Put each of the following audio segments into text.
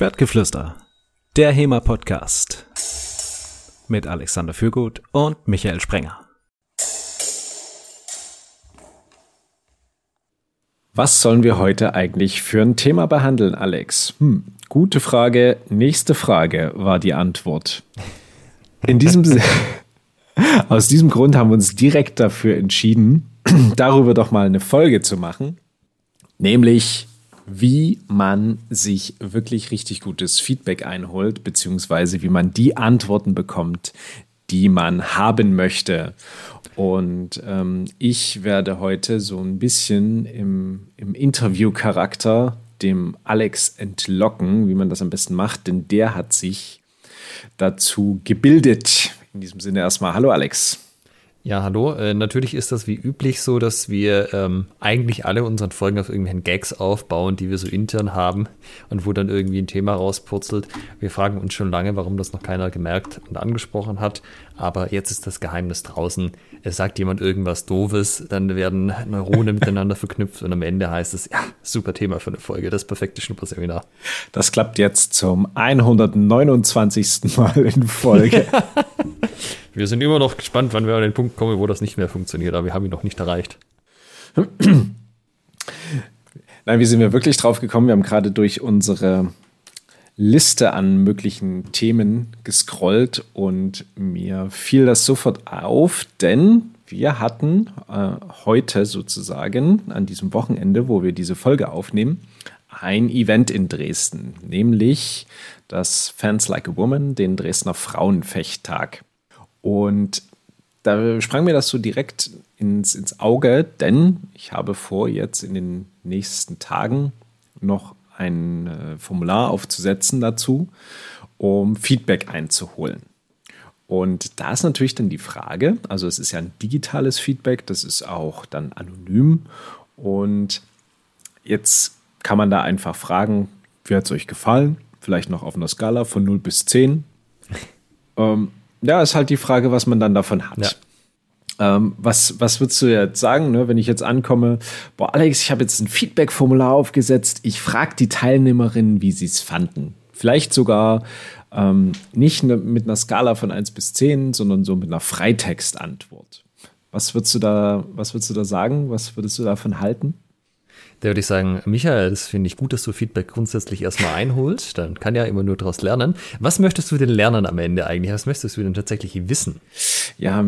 Schwertgeflüster, der HEMA-Podcast mit Alexander Fürgut und Michael Sprenger. Was sollen wir heute eigentlich für ein Thema behandeln, Alex? Hm, gute Frage. Nächste Frage war die Antwort. In diesem Aus diesem Grund haben wir uns direkt dafür entschieden, darüber doch mal eine Folge zu machen, nämlich wie man sich wirklich richtig gutes Feedback einholt, beziehungsweise wie man die Antworten bekommt, die man haben möchte. Und ähm, ich werde heute so ein bisschen im, im Interview-Charakter dem Alex entlocken, wie man das am besten macht, denn der hat sich dazu gebildet. In diesem Sinne erstmal Hallo Alex. Ja, hallo. Äh, natürlich ist das wie üblich so, dass wir ähm, eigentlich alle unseren Folgen auf irgendwelchen Gags aufbauen, die wir so intern haben und wo dann irgendwie ein Thema rauspurzelt. Wir fragen uns schon lange, warum das noch keiner gemerkt und angesprochen hat. Aber jetzt ist das Geheimnis draußen. Es sagt jemand irgendwas Doofes, dann werden Neuronen miteinander verknüpft und am Ende heißt es, ja, super Thema für eine Folge, das perfekte Schnupperseminar. Das klappt jetzt zum 129. Mal in Folge. Wir sind immer noch gespannt, wann wir an den Punkt kommen, wo das nicht mehr funktioniert, aber wir haben ihn noch nicht erreicht. Nein, wie sind wir wirklich drauf gekommen? Wir haben gerade durch unsere Liste an möglichen Themen gescrollt und mir fiel das sofort auf, denn wir hatten äh, heute sozusagen an diesem Wochenende, wo wir diese Folge aufnehmen, ein Event in Dresden, nämlich das Fans Like a Woman, den Dresdner Frauenfechttag. Und da sprang mir das so direkt ins, ins Auge, denn ich habe vor, jetzt in den nächsten Tagen noch ein äh, Formular aufzusetzen dazu, um Feedback einzuholen. Und da ist natürlich dann die Frage, also es ist ja ein digitales Feedback, das ist auch dann anonym und jetzt kann man da einfach fragen, wie hat es euch gefallen? Vielleicht noch auf einer Skala von 0 bis 10. ähm, ja, ist halt die Frage, was man dann davon hat. Ja. Ähm, was, was würdest du jetzt sagen, ne, wenn ich jetzt ankomme? Boah, Alex, ich habe jetzt ein Feedback-Formular aufgesetzt. Ich frage die Teilnehmerinnen, wie sie es fanden. Vielleicht sogar ähm, nicht ne, mit einer Skala von 1 bis 10, sondern so mit einer Freitextantwort. Was würdest du da, was würdest du da sagen? Was würdest du davon halten? Da würde ich sagen, Michael, das finde ich gut, dass du Feedback grundsätzlich erstmal einholst. Dann kann ja immer nur daraus lernen. Was möchtest du denn lernen am Ende eigentlich? Was möchtest du denn tatsächlich wissen? Ja,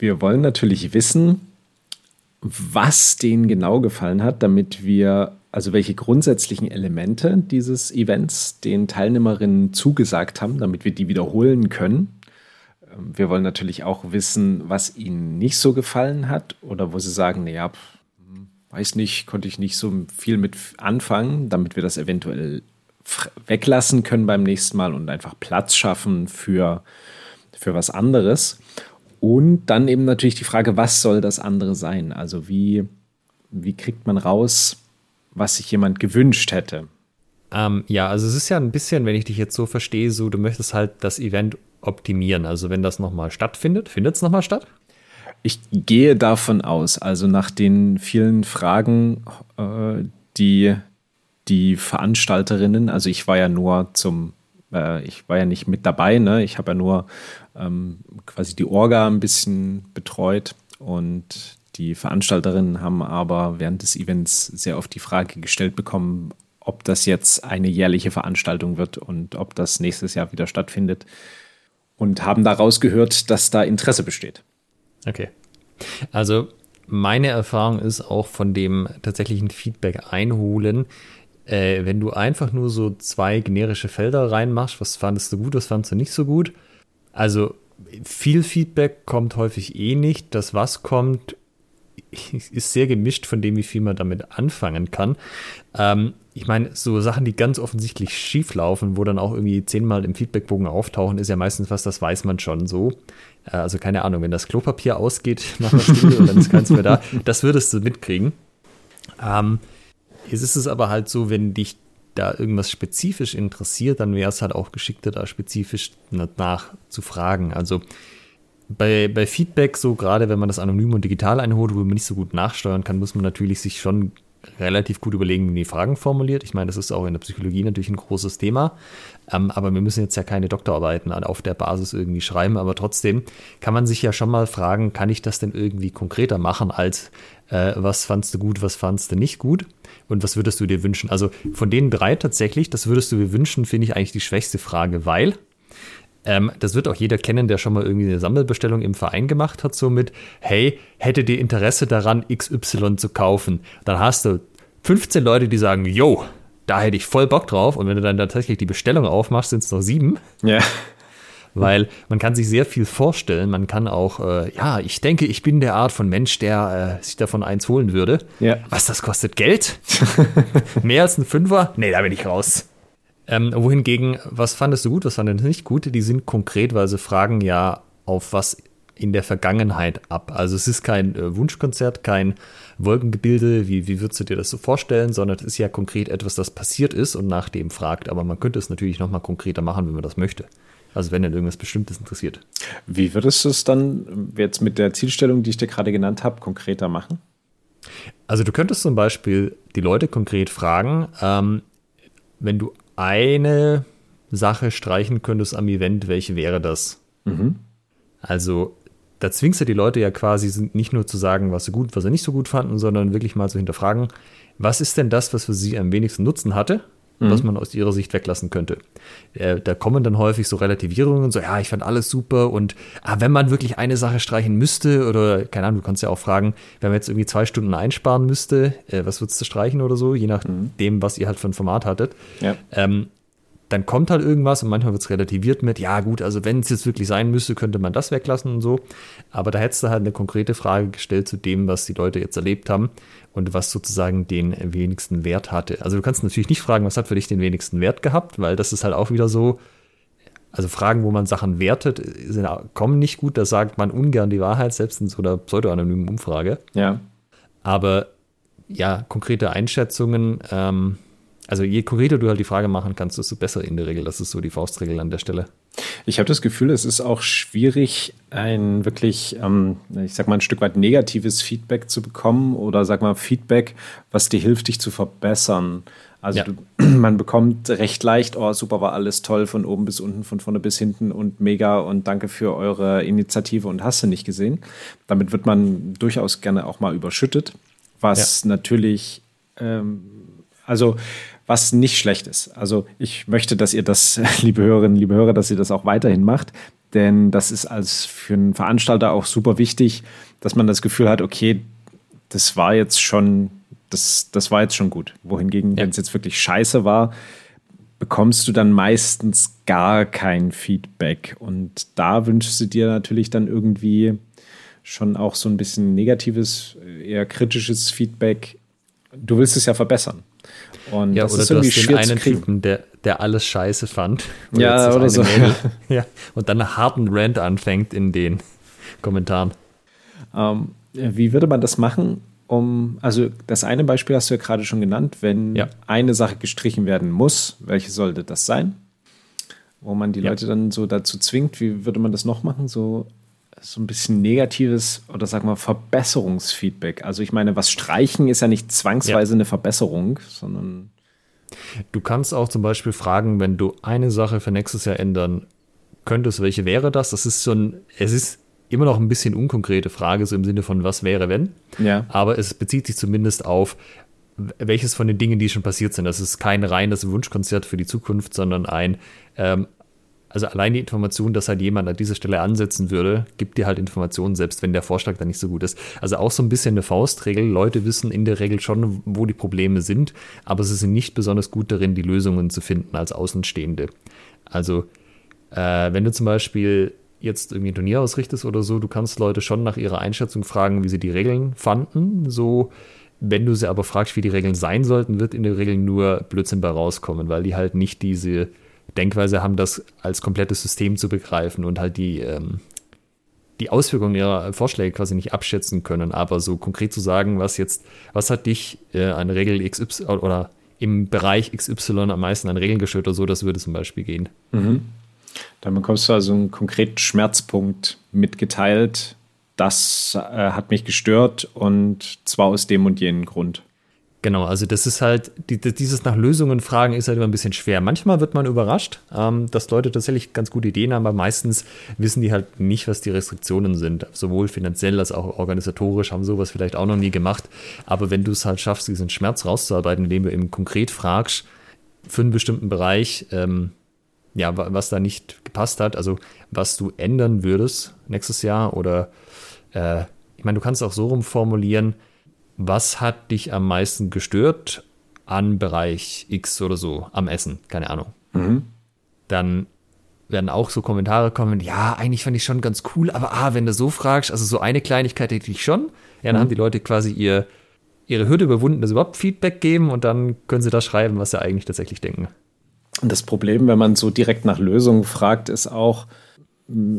wir wollen natürlich wissen, was denen genau gefallen hat, damit wir, also welche grundsätzlichen Elemente dieses Events den Teilnehmerinnen zugesagt haben, damit wir die wiederholen können. Ähm, wir wollen natürlich auch wissen, was ihnen nicht so gefallen hat oder wo sie sagen, naja, weiß nicht, konnte ich nicht so viel mit anfangen, damit wir das eventuell weglassen können beim nächsten Mal und einfach Platz schaffen für, für was anderes. Und dann eben natürlich die Frage, was soll das andere sein? Also wie, wie kriegt man raus, was sich jemand gewünscht hätte? Ähm, ja, also es ist ja ein bisschen, wenn ich dich jetzt so verstehe, so du möchtest halt das Event optimieren. Also wenn das nochmal stattfindet, findet es nochmal statt? Ich gehe davon aus, also nach den vielen Fragen, äh, die die Veranstalterinnen, also ich war ja nur zum, äh, ich war ja nicht mit dabei, ne? ich habe ja nur ähm, quasi die Orga ein bisschen betreut und die Veranstalterinnen haben aber während des Events sehr oft die Frage gestellt bekommen, ob das jetzt eine jährliche Veranstaltung wird und ob das nächstes Jahr wieder stattfindet und haben daraus gehört, dass da Interesse besteht. Okay. Also meine Erfahrung ist auch von dem tatsächlichen Feedback einholen, äh, wenn du einfach nur so zwei generische Felder reinmachst, was fandest du gut, was fandest du nicht so gut. Also viel Feedback kommt häufig eh nicht. Das, was kommt, ist sehr gemischt von dem, wie viel man damit anfangen kann. Ähm, ich meine, so Sachen, die ganz offensichtlich schief laufen, wo dann auch irgendwie zehnmal im Feedbackbogen auftauchen, ist ja meistens was, das weiß man schon so. Äh, also keine Ahnung, wenn das Klopapier ausgeht nach einer Stunde und dann ist keins mehr da, das würdest du mitkriegen. Ähm, jetzt ist es aber halt so, wenn dich da irgendwas spezifisch interessiert, dann wäre es halt auch geschickter, da spezifisch nach zu fragen. Also bei, bei Feedback, so gerade wenn man das anonym und digital einholt, wo man nicht so gut nachsteuern kann, muss man natürlich sich schon relativ gut überlegen, wie man die Fragen formuliert. Ich meine, das ist auch in der Psychologie natürlich ein großes Thema. Ähm, aber wir müssen jetzt ja keine Doktorarbeiten auf der Basis irgendwie schreiben. Aber trotzdem kann man sich ja schon mal fragen, kann ich das denn irgendwie konkreter machen als äh, was fandst du gut, was fandst du nicht gut und was würdest du dir wünschen? Also von den drei tatsächlich, das würdest du dir wünschen, finde ich eigentlich die schwächste Frage, weil ähm, das wird auch jeder kennen, der schon mal irgendwie eine Sammelbestellung im Verein gemacht hat, so mit, hey, hätte dir Interesse daran, XY zu kaufen? Dann hast du 15 Leute, die sagen, yo, da hätte ich voll Bock drauf. Und wenn du dann tatsächlich die Bestellung aufmachst, sind es noch sieben. Ja. Weil man kann sich sehr viel vorstellen. Man kann auch, äh, ja, ich denke, ich bin der Art von Mensch, der äh, sich davon eins holen würde. Ja. Was, das kostet Geld? Mehr als ein Fünfer? Nee, da bin ich raus. Ähm, wohingegen, was fandest du gut, was fandest du nicht gut? Die sind konkret, weil sie fragen ja auf was in der Vergangenheit ab. Also es ist kein äh, Wunschkonzert, kein Wolkengebilde, wie, wie würdest du dir das so vorstellen, sondern es ist ja konkret etwas, das passiert ist und nach dem fragt. Aber man könnte es natürlich noch mal konkreter machen, wenn man das möchte. Also wenn dann irgendwas Bestimmtes interessiert. Wie würdest du es dann jetzt mit der Zielstellung, die ich dir gerade genannt habe, konkreter machen? Also du könntest zum Beispiel die Leute konkret fragen, ähm, wenn du eine Sache streichen könntest am Event, welche wäre das? Mhm. Also da zwingst du die Leute ja quasi nicht nur zu sagen, was sie gut, was sie nicht so gut fanden, sondern wirklich mal zu hinterfragen, was ist denn das, was für sie am wenigsten Nutzen hatte, mhm. was man aus ihrer Sicht weglassen könnte. Äh, da kommen dann häufig so Relativierungen, so, ja, ich fand alles super und ah, wenn man wirklich eine Sache streichen müsste, oder keine Ahnung, du kannst ja auch fragen, wenn man jetzt irgendwie zwei Stunden einsparen müsste, äh, was würdest du streichen oder so, je nachdem, mhm. was ihr halt für ein Format hattet. Ja. Ähm, dann kommt halt irgendwas und manchmal wird es relativiert mit, ja gut, also wenn es jetzt wirklich sein müsste, könnte man das weglassen und so. Aber da hättest du halt eine konkrete Frage gestellt zu dem, was die Leute jetzt erlebt haben und was sozusagen den wenigsten Wert hatte. Also du kannst natürlich nicht fragen, was hat für dich den wenigsten Wert gehabt, weil das ist halt auch wieder so, also Fragen, wo man Sachen wertet, sind, kommen nicht gut, da sagt man ungern die Wahrheit, selbst in so einer pseudo-anonymen Umfrage. Ja. Aber ja, konkrete Einschätzungen, ähm, also je konkreter du halt die Frage machen kannst, desto besser in der Regel. Das ist so die Faustregel an der Stelle. Ich habe das Gefühl, es ist auch schwierig, ein wirklich, ähm, ich sag mal, ein Stück weit negatives Feedback zu bekommen oder sag mal Feedback, was dir hilft, dich zu verbessern. Also ja. du, man bekommt recht leicht, oh, super, war alles toll, von oben bis unten, von vorne bis hinten und mega und danke für eure Initiative und hast du nicht gesehen. Damit wird man durchaus gerne auch mal überschüttet, was ja. natürlich, ähm, also was nicht schlecht ist. Also ich möchte, dass ihr das, liebe Hörerinnen, liebe Hörer, dass ihr das auch weiterhin macht, denn das ist als für einen Veranstalter auch super wichtig, dass man das Gefühl hat, okay, das war jetzt schon, das, das war jetzt schon gut. Wohingegen, ja. wenn es jetzt wirklich scheiße war, bekommst du dann meistens gar kein Feedback. Und da wünschst du dir natürlich dann irgendwie schon auch so ein bisschen negatives, eher kritisches Feedback. Du willst es ja verbessern. Und ja, das oder ist irgendwie du hast den einen Typen, der, der alles scheiße fand. Ja, oder so. ja. Und dann einen harten Rant anfängt in den Kommentaren. Ähm, wie würde man das machen, um, also das eine Beispiel hast du ja gerade schon genannt, wenn ja. eine Sache gestrichen werden muss, welche sollte das sein? Wo man die ja. Leute dann so dazu zwingt, wie würde man das noch machen? So so ein bisschen negatives oder sagen wir Verbesserungsfeedback. Also ich meine, was streichen ist ja nicht zwangsweise ja. eine Verbesserung, sondern. Du kannst auch zum Beispiel fragen, wenn du eine Sache für nächstes Jahr ändern könntest, welche wäre das? Das ist so ein, es ist immer noch ein bisschen unkonkrete Frage, so im Sinne von was wäre, wenn. Ja. Aber es bezieht sich zumindest auf, welches von den Dingen, die schon passiert sind. Das ist kein reines Wunschkonzert für die Zukunft, sondern ein, ähm, also allein die Information, dass halt jemand an dieser Stelle ansetzen würde, gibt dir halt Informationen, selbst wenn der Vorschlag dann nicht so gut ist. Also auch so ein bisschen eine Faustregel. Leute wissen in der Regel schon, wo die Probleme sind, aber sie sind nicht besonders gut darin, die Lösungen zu finden als Außenstehende. Also äh, wenn du zum Beispiel jetzt irgendwie ein Turnier ausrichtest oder so, du kannst Leute schon nach ihrer Einschätzung fragen, wie sie die Regeln fanden. So, wenn du sie aber fragst, wie die Regeln sein sollten, wird in der Regel nur Blödsinn bei rauskommen, weil die halt nicht diese Denkweise haben, das als komplettes System zu begreifen und halt die, ähm, die Auswirkungen ihrer Vorschläge quasi nicht abschätzen können. Aber so konkret zu sagen, was jetzt, was hat dich äh, an Regel XY oder im Bereich XY am meisten an Regeln gestört oder so, das würde zum Beispiel gehen. Mhm. Dann bekommst du also einen konkreten Schmerzpunkt mitgeteilt. Das äh, hat mich gestört und zwar aus dem und jenem Grund. Genau, also das ist halt, die, dieses nach Lösungen fragen ist halt immer ein bisschen schwer. Manchmal wird man überrascht, ähm, dass Leute tatsächlich ganz gute Ideen haben, aber meistens wissen die halt nicht, was die Restriktionen sind. Sowohl finanziell als auch organisatorisch haben sowas vielleicht auch noch nie gemacht. Aber wenn du es halt schaffst, diesen Schmerz rauszuarbeiten, indem du eben konkret fragst, für einen bestimmten Bereich, ähm, ja, was da nicht gepasst hat, also was du ändern würdest nächstes Jahr oder äh, ich meine, du kannst auch so rumformulieren, was hat dich am meisten gestört an Bereich X oder so, am Essen, keine Ahnung. Mhm. Dann werden auch so Kommentare kommen, ja, eigentlich fand ich schon ganz cool, aber ah, wenn du so fragst, also so eine Kleinigkeit hätte ich schon, ja, dann mhm. haben die Leute quasi ihr, ihre Hürde überwunden, dass überhaupt Feedback geben und dann können sie da schreiben, was sie eigentlich tatsächlich denken. Und das Problem, wenn man so direkt nach Lösungen fragt, ist auch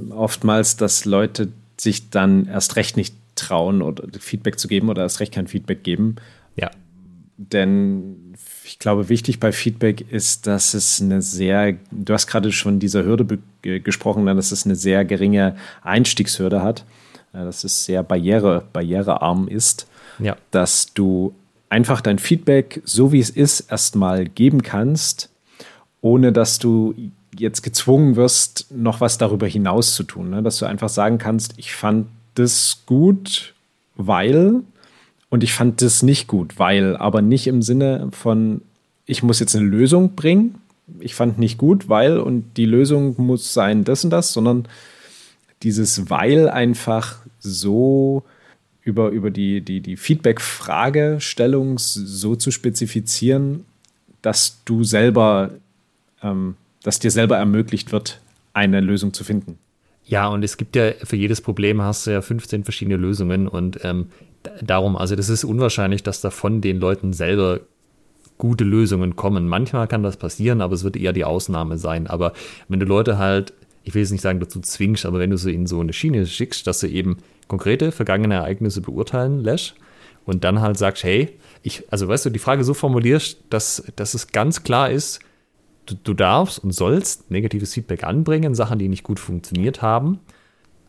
oftmals, dass Leute sich dann erst recht nicht trauen oder Feedback zu geben oder erst recht kein Feedback geben. Ja. Denn ich glaube, wichtig bei Feedback ist, dass es eine sehr, du hast gerade schon dieser Hürde gesprochen, dass es eine sehr geringe Einstiegshürde hat, dass es sehr barriere, barrierearm ist, ja. dass du einfach dein Feedback, so wie es ist, erstmal geben kannst, ohne dass du jetzt gezwungen wirst, noch was darüber hinaus zu tun. Ne? Dass du einfach sagen kannst, ich fand das gut, weil und ich fand das nicht gut, weil, aber nicht im Sinne von, ich muss jetzt eine Lösung bringen. Ich fand nicht gut, weil und die Lösung muss sein das und das, sondern dieses weil einfach so über, über die, die, die Feedback-Fragestellung so zu spezifizieren, dass du selber, ähm, dass dir selber ermöglicht wird, eine Lösung zu finden. Ja, und es gibt ja für jedes Problem hast du ja 15 verschiedene Lösungen und ähm, darum, also das ist unwahrscheinlich, dass da von den Leuten selber gute Lösungen kommen. Manchmal kann das passieren, aber es wird eher die Ausnahme sein. Aber wenn du Leute halt, ich will jetzt nicht sagen, dazu zwingst, aber wenn du sie in so eine Schiene schickst, dass sie eben konkrete vergangene Ereignisse beurteilen lässt und dann halt sagst, hey, ich, also weißt du, die Frage so formulierst, dass, dass es ganz klar ist, du, du darfst und sollst negatives Feedback anbringen, Sachen, die nicht gut funktioniert haben.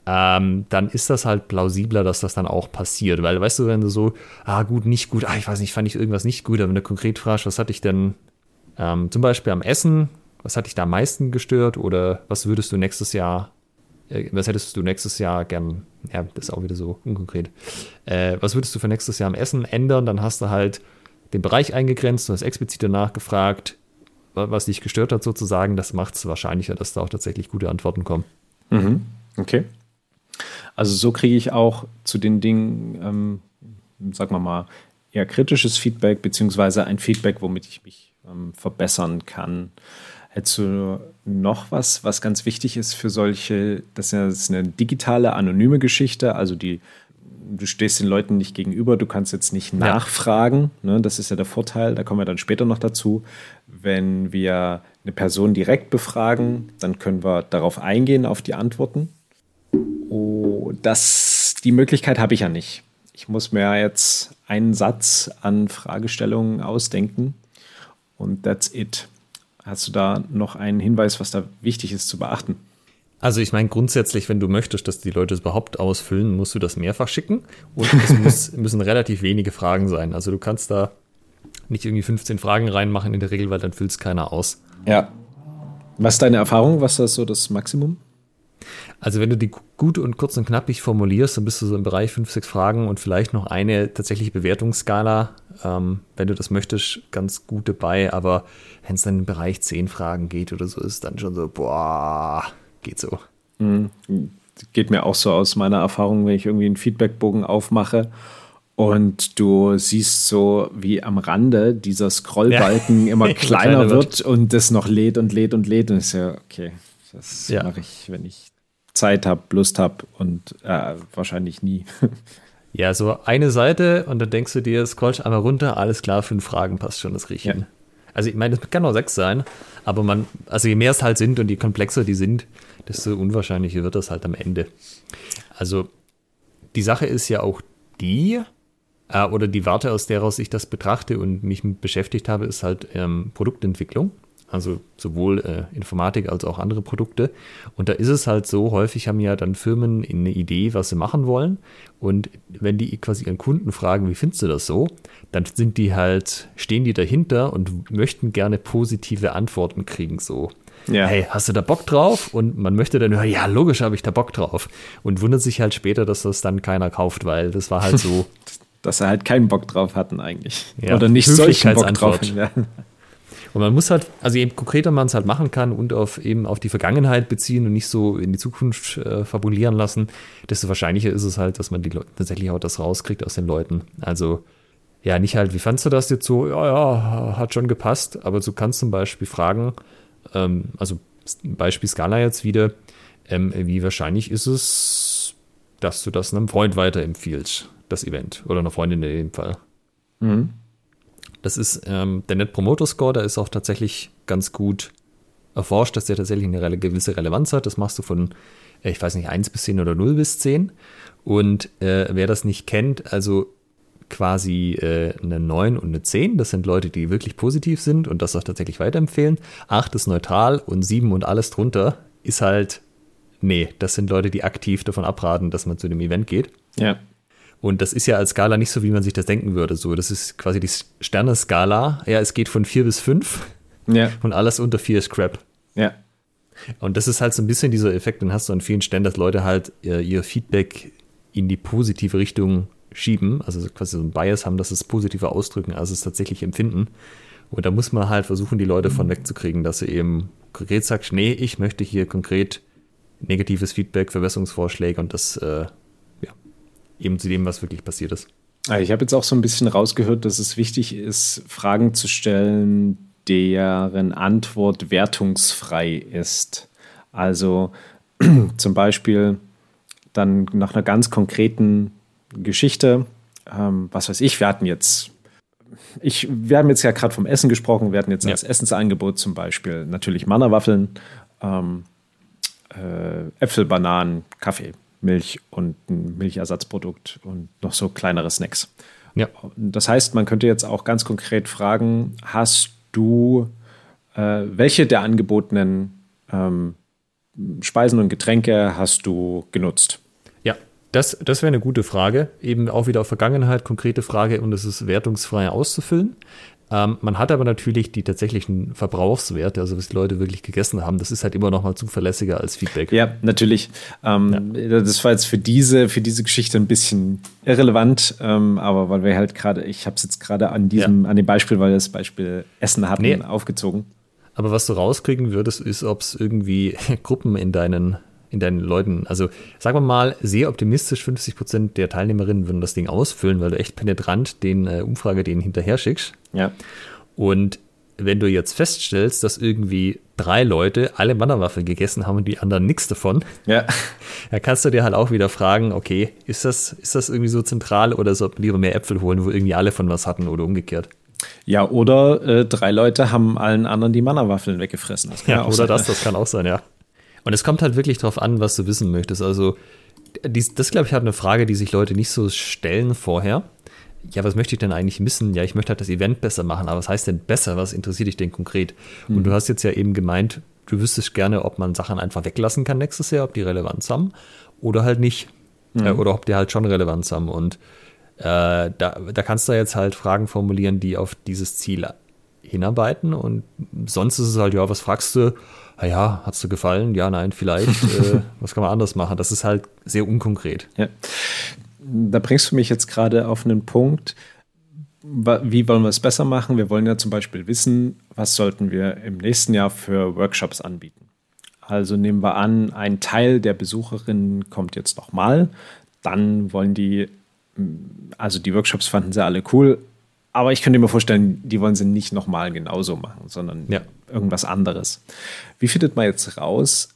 Ähm, dann ist das halt plausibler, dass das dann auch passiert. Weil, weißt du, wenn du so, ah, gut, nicht gut, ah, ich weiß nicht, fand ich irgendwas nicht gut, aber wenn du konkret fragst, was hatte ich denn ähm, zum Beispiel am Essen, was hat dich da am meisten gestört oder was würdest du nächstes Jahr, äh, was hättest du nächstes Jahr gern, ja, das ist auch wieder so unkonkret, äh, was würdest du für nächstes Jahr am Essen ändern? Dann hast du halt den Bereich eingegrenzt, du hast explizit danach gefragt, was dich gestört hat, sozusagen, das macht es wahrscheinlicher, dass da auch tatsächlich gute Antworten kommen. Mhm. Okay. Also so kriege ich auch zu den Dingen, ähm, sagen wir mal, eher kritisches Feedback, beziehungsweise ein Feedback, womit ich mich ähm, verbessern kann. Hättest du noch was, was ganz wichtig ist für solche, das ist eine digitale, anonyme Geschichte, also die du stehst den Leuten nicht gegenüber, du kannst jetzt nicht nachfragen. Ne? Das ist ja der Vorteil, da kommen wir dann später noch dazu. Wenn wir eine Person direkt befragen, dann können wir darauf eingehen, auf die Antworten. Oh, das, die Möglichkeit habe ich ja nicht. Ich muss mir jetzt einen Satz an Fragestellungen ausdenken und that's it. Hast du da noch einen Hinweis, was da wichtig ist zu beachten? Also ich meine grundsätzlich, wenn du möchtest, dass die Leute es überhaupt ausfüllen, musst du das mehrfach schicken und es muss, müssen relativ wenige Fragen sein. Also du kannst da nicht irgendwie 15 Fragen reinmachen in der Regel, weil dann füllt es keiner aus. Ja. Was ist deine Erfahrung? Was ist so das Maximum? Also wenn du die gut und kurz und knappig formulierst, dann bist du so im Bereich 5, 6 Fragen und vielleicht noch eine tatsächliche Bewertungsskala, ähm, wenn du das möchtest, ganz gut dabei. Aber wenn es dann im Bereich 10 Fragen geht oder so, ist dann schon so, boah, Geht so. Mhm. Geht mir auch so aus meiner Erfahrung, wenn ich irgendwie einen Feedbackbogen aufmache und du siehst so, wie am Rande dieser Scrollbalken ja. immer kleiner wird. und das noch lädt und lädt und lädt. Und ist ja, okay, das ja. mache ich, wenn ich Zeit habe, Lust habe und äh, wahrscheinlich nie. Ja, so eine Seite und dann denkst du dir, scrollst einmal runter, alles klar, fünf Fragen passt schon, das riecht ja. Also ich meine, das kann auch sechs sein, aber man, also je mehr es halt sind und je komplexer die sind, desto unwahrscheinlicher wird das halt am Ende. Also die Sache ist ja auch die, äh, oder die Warte, aus der aus ich das betrachte und mich beschäftigt habe, ist halt ähm, Produktentwicklung. Also sowohl äh, Informatik als auch andere Produkte. Und da ist es halt so, häufig haben ja dann Firmen eine Idee, was sie machen wollen. Und wenn die quasi ihren Kunden fragen, wie findest du das so, dann sind die halt, stehen die dahinter und möchten gerne positive Antworten kriegen. So, ja. hey, hast du da Bock drauf? Und man möchte dann hören, ja, logisch habe ich da Bock drauf. Und wundert sich halt später, dass das dann keiner kauft, weil das war halt so. dass sie halt keinen Bock drauf hatten eigentlich. Ja, Oder nicht solchen Bock drauf hatten. Und man muss halt, also je konkreter man es halt machen kann und auf eben auf die Vergangenheit beziehen und nicht so in die Zukunft äh, fabulieren lassen, desto wahrscheinlicher ist es halt, dass man die Leute tatsächlich auch das rauskriegt aus den Leuten. Also ja, nicht halt, wie fandst du das jetzt so? Ja, ja, hat schon gepasst, aber du kannst zum Beispiel fragen, ähm, also Beispiel Scala jetzt wieder, ähm, wie wahrscheinlich ist es, dass du das einem Freund weiterempfiehlst, das Event, oder einer Freundin in dem Fall. Mhm. Das ist ähm, der Net Promoter Score, der ist auch tatsächlich ganz gut erforscht, dass der tatsächlich eine gewisse Relevanz hat. Das machst du von, äh, ich weiß nicht, 1 bis 10 oder 0 bis 10. Und äh, wer das nicht kennt, also quasi äh, eine 9 und eine 10, das sind Leute, die wirklich positiv sind und das auch tatsächlich weiterempfehlen. 8 ist neutral und 7 und alles drunter ist halt, nee, das sind Leute, die aktiv davon abraten, dass man zu dem Event geht. Ja. Und das ist ja als Skala nicht so, wie man sich das denken würde. So, das ist quasi die Sterne-Skala. Ja, es geht von 4 bis 5. Ja. Und alles unter 4 ist Crap. Ja. Und das ist halt so ein bisschen dieser Effekt, den hast du an vielen Stellen, dass Leute halt ihr, ihr Feedback in die positive Richtung schieben, also quasi so ein Bias haben, dass es positiver ausdrücken, als es tatsächlich empfinden. Und da muss man halt versuchen, die Leute von wegzukriegen, dass sie eben konkret sagt, nee, ich möchte hier konkret negatives Feedback, Verbesserungsvorschläge und das äh, eben zu dem, was wirklich passiert ist. Ah, ich habe jetzt auch so ein bisschen rausgehört, dass es wichtig ist, Fragen zu stellen, deren Antwort wertungsfrei ist. Also zum Beispiel dann nach einer ganz konkreten Geschichte, ähm, was weiß ich, wir hatten jetzt, ich, wir haben jetzt ja gerade vom Essen gesprochen, wir hatten jetzt ja. als Essensangebot zum Beispiel natürlich Mannerwaffeln, ähm, äh, Äpfel, Bananen, Kaffee. Milch und ein Milchersatzprodukt und noch so kleinere Snacks. Ja. Das heißt, man könnte jetzt auch ganz konkret fragen, hast du äh, welche der angebotenen ähm, Speisen und Getränke hast du genutzt? Ja, das, das wäre eine gute Frage. Eben auch wieder auf Vergangenheit, konkrete Frage und es ist wertungsfrei auszufüllen. Ähm, man hat aber natürlich die tatsächlichen Verbrauchswerte, also was die Leute wirklich gegessen haben. Das ist halt immer noch mal zuverlässiger als Feedback. Ja, natürlich. Ähm, ja. Das war jetzt für diese, für diese Geschichte ein bisschen irrelevant, ähm, aber weil wir halt gerade, ich habe es jetzt gerade an diesem, ja. an dem Beispiel, weil wir das Beispiel Essen hatten, nee. aufgezogen. Aber was du rauskriegen würdest, ist, ob es irgendwie Gruppen in deinen in deinen Leuten. Also sagen wir mal, sehr optimistisch, 50 Prozent der Teilnehmerinnen würden das Ding ausfüllen, weil du echt penetrant den äh, Umfrage denen hinterher schickst. Ja. Und wenn du jetzt feststellst, dass irgendwie drei Leute alle Mannerwaffe gegessen haben und die anderen nichts davon, ja. dann kannst du dir halt auch wieder fragen, okay, ist das, ist das irgendwie so zentral oder sollte man lieber mehr Äpfel holen, wo irgendwie alle von was hatten oder umgekehrt? Ja, oder äh, drei Leute haben allen anderen die Mannerwaffeln weggefressen. ja, oder sein. das, das kann auch sein, ja. Und es kommt halt wirklich darauf an, was du wissen möchtest. Also, dies, das, glaube ich, hat eine Frage, die sich Leute nicht so stellen vorher. Ja, was möchte ich denn eigentlich wissen? Ja, ich möchte halt das Event besser machen, aber was heißt denn besser? Was interessiert dich denn konkret? Mhm. Und du hast jetzt ja eben gemeint, du wüsstest gerne, ob man Sachen einfach weglassen kann nächstes Jahr, ob die Relevanz haben oder halt nicht. Mhm. Äh, oder ob die halt schon Relevanz haben. Und äh, da, da kannst du jetzt halt Fragen formulieren, die auf dieses Ziel hinarbeiten. Und sonst ist es halt, ja, was fragst du? Ja, hat es dir gefallen? Ja, nein, vielleicht. äh, was kann man anders machen? Das ist halt sehr unkonkret. Ja. Da bringst du mich jetzt gerade auf einen Punkt. Wie wollen wir es besser machen? Wir wollen ja zum Beispiel wissen, was sollten wir im nächsten Jahr für Workshops anbieten. Also nehmen wir an, ein Teil der Besucherinnen kommt jetzt nochmal. Dann wollen die, also die Workshops fanden sie alle cool, aber ich könnte mir vorstellen, die wollen sie nicht nochmal genauso machen, sondern ja. irgendwas anderes. Wie findet man jetzt raus,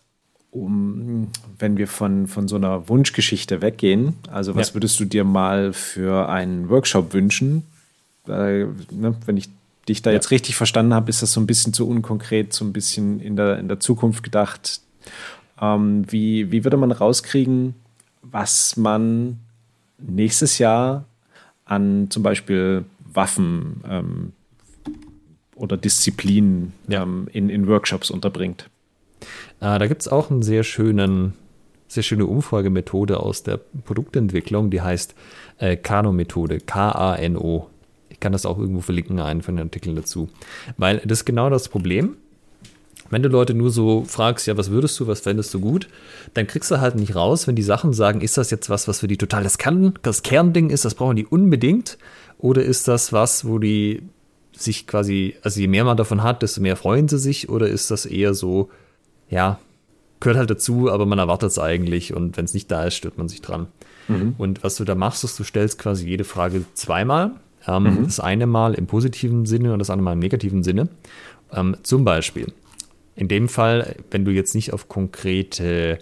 um, wenn wir von, von so einer Wunschgeschichte weggehen? Also, was ja. würdest du dir mal für einen Workshop wünschen? Äh, ne, wenn ich dich da ja. jetzt richtig verstanden habe, ist das so ein bisschen zu unkonkret, so ein bisschen in der, in der Zukunft gedacht. Ähm, wie, wie würde man rauskriegen, was man nächstes Jahr an zum Beispiel Waffen, ähm, oder Disziplinen ja. ähm, in, in Workshops unterbringt. Äh, da gibt es auch einen sehr schönen, sehr schöne Umfragemethode aus der Produktentwicklung, die heißt äh, Kano-Methode, K-A-N-O. Ich kann das auch irgendwo verlinken, einen von den Artikeln dazu. Weil das ist genau das Problem. Wenn du Leute nur so fragst, ja, was würdest du, was fändest du gut, dann kriegst du halt nicht raus, wenn die Sachen sagen, ist das jetzt was, was für die total das, Kern, das Kernding ist, das brauchen die unbedingt, oder ist das was, wo die sich quasi, also je mehr man davon hat, desto mehr freuen sie sich, oder ist das eher so, ja, gehört halt dazu, aber man erwartet es eigentlich und wenn es nicht da ist, stört man sich dran. Mhm. Und was du da machst, ist, du stellst quasi jede Frage zweimal. Ähm, mhm. Das eine Mal im positiven Sinne und das andere Mal im negativen Sinne. Ähm, zum Beispiel, in dem Fall, wenn du jetzt nicht auf konkrete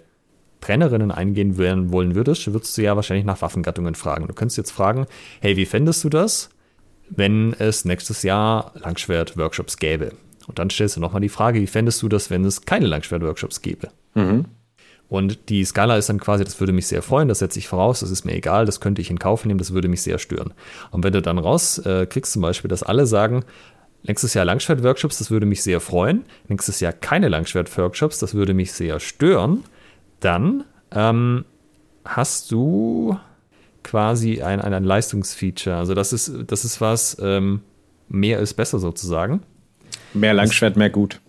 Trennerinnen eingehen wollen würdest, würdest du ja wahrscheinlich nach Waffengattungen fragen. Du könntest jetzt fragen, hey, wie fändest du das, wenn es nächstes Jahr Langschwert-Workshops gäbe? Und dann stellst du nochmal die Frage, wie fändest du das, wenn es keine Langschwert-Workshops gäbe? Mhm. Und die Skala ist dann quasi, das würde mich sehr freuen, das setze ich voraus, das ist mir egal, das könnte ich in Kauf nehmen, das würde mich sehr stören. Und wenn du dann rauskriegst, äh, zum Beispiel, dass alle sagen, nächstes Jahr Langschwert-Workshops, das würde mich sehr freuen, nächstes Jahr keine Langschwert-Workshops, das würde mich sehr stören, dann ähm, hast du quasi ein, ein, ein Leistungsfeature. Also das ist, das ist was, ähm, mehr ist besser sozusagen. Mehr Langschwert, mehr gut.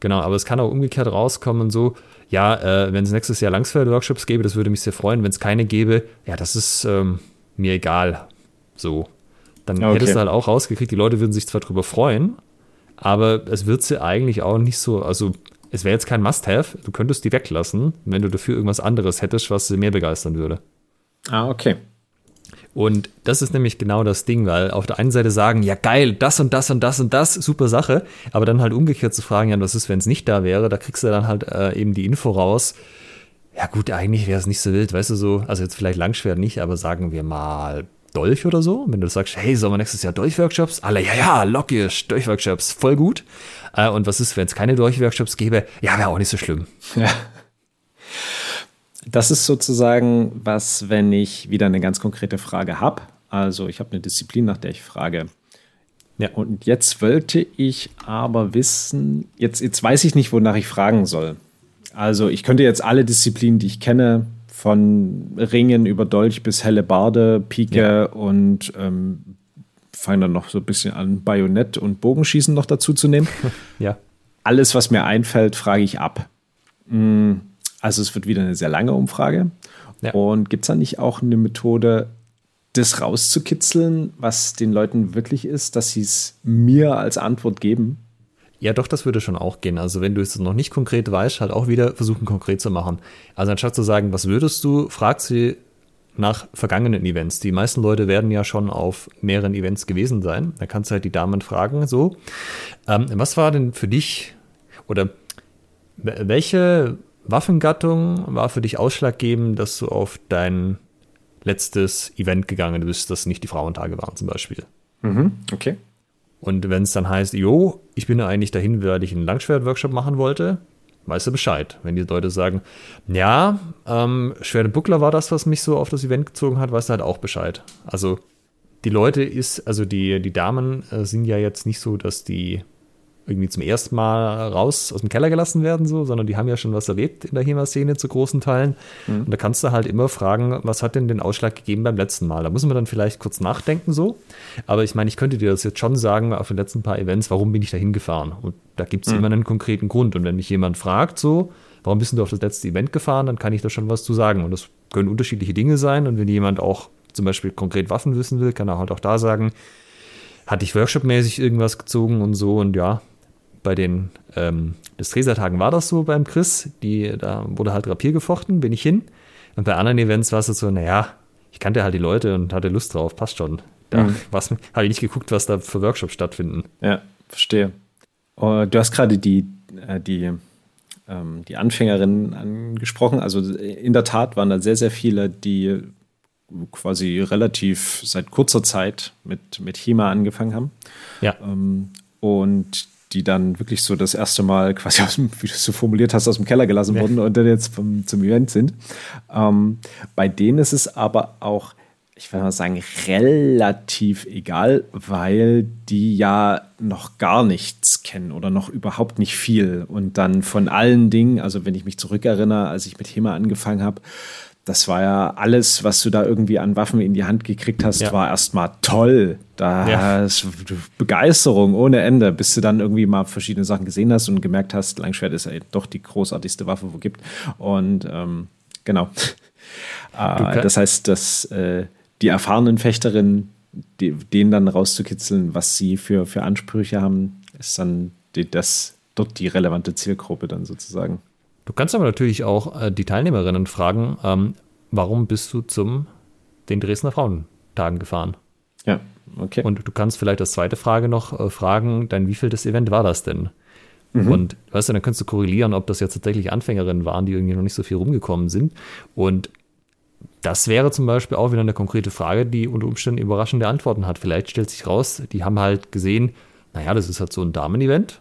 Genau, aber es kann auch umgekehrt rauskommen, so, ja, äh, wenn es nächstes Jahr Langschwert-Workshops gäbe, das würde mich sehr freuen. Wenn es keine gäbe, ja, das ist ähm, mir egal. So. Dann okay. hättest du halt auch rausgekriegt, die Leute würden sich zwar drüber freuen, aber es wird sie eigentlich auch nicht so, also es wäre jetzt kein Must-Have, du könntest die weglassen, wenn du dafür irgendwas anderes hättest, was sie mehr begeistern würde. Ah, okay. Und das ist nämlich genau das Ding, weil auf der einen Seite sagen, ja geil, das und das und das und das, super Sache, aber dann halt umgekehrt zu fragen, ja, was ist, wenn es nicht da wäre, da kriegst du dann halt äh, eben die Info raus. Ja gut, eigentlich wäre es nicht so wild, weißt du so, also jetzt vielleicht Langschwert nicht, aber sagen wir mal Dolch oder so. Wenn du sagst, hey, sollen wir nächstes Jahr Dolch-Workshops? Alle, ja, ja, lockig, Dolch-Workshops, voll gut. Äh, und was ist, wenn es keine Dolch-Workshops gäbe? Ja, wäre auch nicht so schlimm. Ja. Das ist sozusagen was, wenn ich wieder eine ganz konkrete Frage habe. Also ich habe eine Disziplin, nach der ich frage. Ja. Und jetzt wollte ich aber wissen, jetzt, jetzt weiß ich nicht, wonach ich fragen soll. Also ich könnte jetzt alle Disziplinen, die ich kenne, von Ringen über Dolch bis helle Barde, Pike ja. und ähm, fange dann noch so ein bisschen an, Bajonett und Bogenschießen noch dazu zu nehmen. ja. Alles, was mir einfällt, frage ich ab. Hm also es wird wieder eine sehr lange Umfrage. Ja. Und gibt es da nicht auch eine Methode, das rauszukitzeln, was den Leuten wirklich ist, dass sie es mir als Antwort geben? Ja, doch, das würde schon auch gehen. Also wenn du es noch nicht konkret weißt, halt auch wieder versuchen, konkret zu machen. Also anstatt zu sagen, was würdest du, frag sie nach vergangenen Events. Die meisten Leute werden ja schon auf mehreren Events gewesen sein. Da kannst du halt die Damen fragen, so. Ähm, was war denn für dich oder welche Waffengattung war für dich ausschlaggebend, dass du auf dein letztes Event gegangen bist, das nicht die Frauentage waren zum Beispiel. Mhm, okay. Und wenn es dann heißt, jo, ich bin eigentlich dahin, weil ich einen Langschwert-Workshop machen wollte, weißt du Bescheid. Wenn die Leute sagen, ja, ähm, Schwertebuckler war das, was mich so auf das Event gezogen hat, weißt du halt auch Bescheid. Also die Leute ist, also die, die Damen äh, sind ja jetzt nicht so, dass die irgendwie zum ersten Mal raus aus dem Keller gelassen werden, so, sondern die haben ja schon was erlebt in der HEMA-Szene zu großen Teilen. Mhm. Und da kannst du halt immer fragen, was hat denn den Ausschlag gegeben beim letzten Mal? Da muss man dann vielleicht kurz nachdenken, so. Aber ich meine, ich könnte dir das jetzt schon sagen, auf den letzten paar Events, warum bin ich da hingefahren? Und da gibt es mhm. immer einen konkreten Grund. Und wenn mich jemand fragt, so, warum bist du auf das letzte Event gefahren, dann kann ich da schon was zu sagen. Und das können unterschiedliche Dinge sein. Und wenn jemand auch zum Beispiel konkret Waffen wissen will, kann er halt auch da sagen, hatte ich workshopmäßig irgendwas gezogen und so und ja, bei den ähm, Distreser-Tagen war das so beim Chris. Die, da wurde halt Rapier gefochten, bin ich hin. Und bei anderen Events war es so, naja, ich kannte halt die Leute und hatte Lust drauf, passt schon. Da mhm. habe ich nicht geguckt, was da für Workshops stattfinden. Ja, verstehe. Uh, du hast gerade die, äh, die, ähm, die Anfängerinnen angesprochen. Also in der Tat waren da sehr, sehr viele, die quasi relativ seit kurzer Zeit mit, mit HEMA angefangen haben. Ja. Ähm, und die dann wirklich so das erste Mal quasi aus dem, wie du es so formuliert hast, aus dem Keller gelassen wurden und dann jetzt vom, zum Event sind. Ähm, bei denen ist es aber auch, ich würde mal sagen, relativ egal, weil die ja noch gar nichts kennen oder noch überhaupt nicht viel. Und dann von allen Dingen, also wenn ich mich zurückerinnere, als ich mit HEMA angefangen habe, das war ja alles, was du da irgendwie an Waffen in die Hand gekriegt hast, ja. war erstmal toll. Da ja. Begeisterung ohne Ende, bis du dann irgendwie mal verschiedene Sachen gesehen hast und gemerkt hast, Langschwert ist ja doch die großartigste Waffe, wo es gibt. Und ähm, genau. Äh, das heißt, dass äh, die erfahrenen Fechterinnen, die, denen dann rauszukitzeln, was sie für, für Ansprüche haben, ist dann die, das dort die relevante Zielgruppe dann sozusagen. Du kannst aber natürlich auch äh, die Teilnehmerinnen fragen, ähm, warum bist du zum den Dresdner Frauentagen gefahren? Ja, okay. Und du kannst vielleicht als zweite Frage noch äh, fragen, dein wievieltes Event war das denn? Mhm. Und weißt du, dann kannst du korrelieren, ob das jetzt tatsächlich Anfängerinnen waren, die irgendwie noch nicht so viel rumgekommen sind. Und das wäre zum Beispiel auch wieder eine konkrete Frage, die unter Umständen überraschende Antworten hat. Vielleicht stellt sich raus, die haben halt gesehen, naja, das ist halt so ein Damen-Event.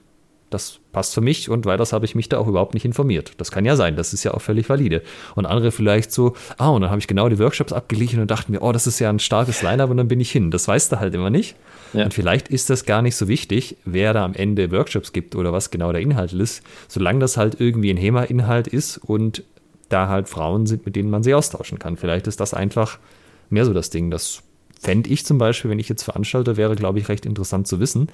Das passt für mich und weiters habe ich mich da auch überhaupt nicht informiert. Das kann ja sein, das ist ja auch völlig valide. Und andere vielleicht so, ah, und dann habe ich genau die Workshops abgeglichen und dachte mir, oh, das ist ja ein starkes Line-Up und dann bin ich hin. Das weißt du halt immer nicht. Ja. Und vielleicht ist das gar nicht so wichtig, wer da am Ende Workshops gibt oder was genau der Inhalt ist, solange das halt irgendwie ein HEMA-Inhalt ist und da halt Frauen sind, mit denen man sich austauschen kann. Vielleicht ist das einfach mehr so das Ding. Das fände ich zum Beispiel, wenn ich jetzt Veranstalter wäre, glaube ich, recht interessant zu wissen,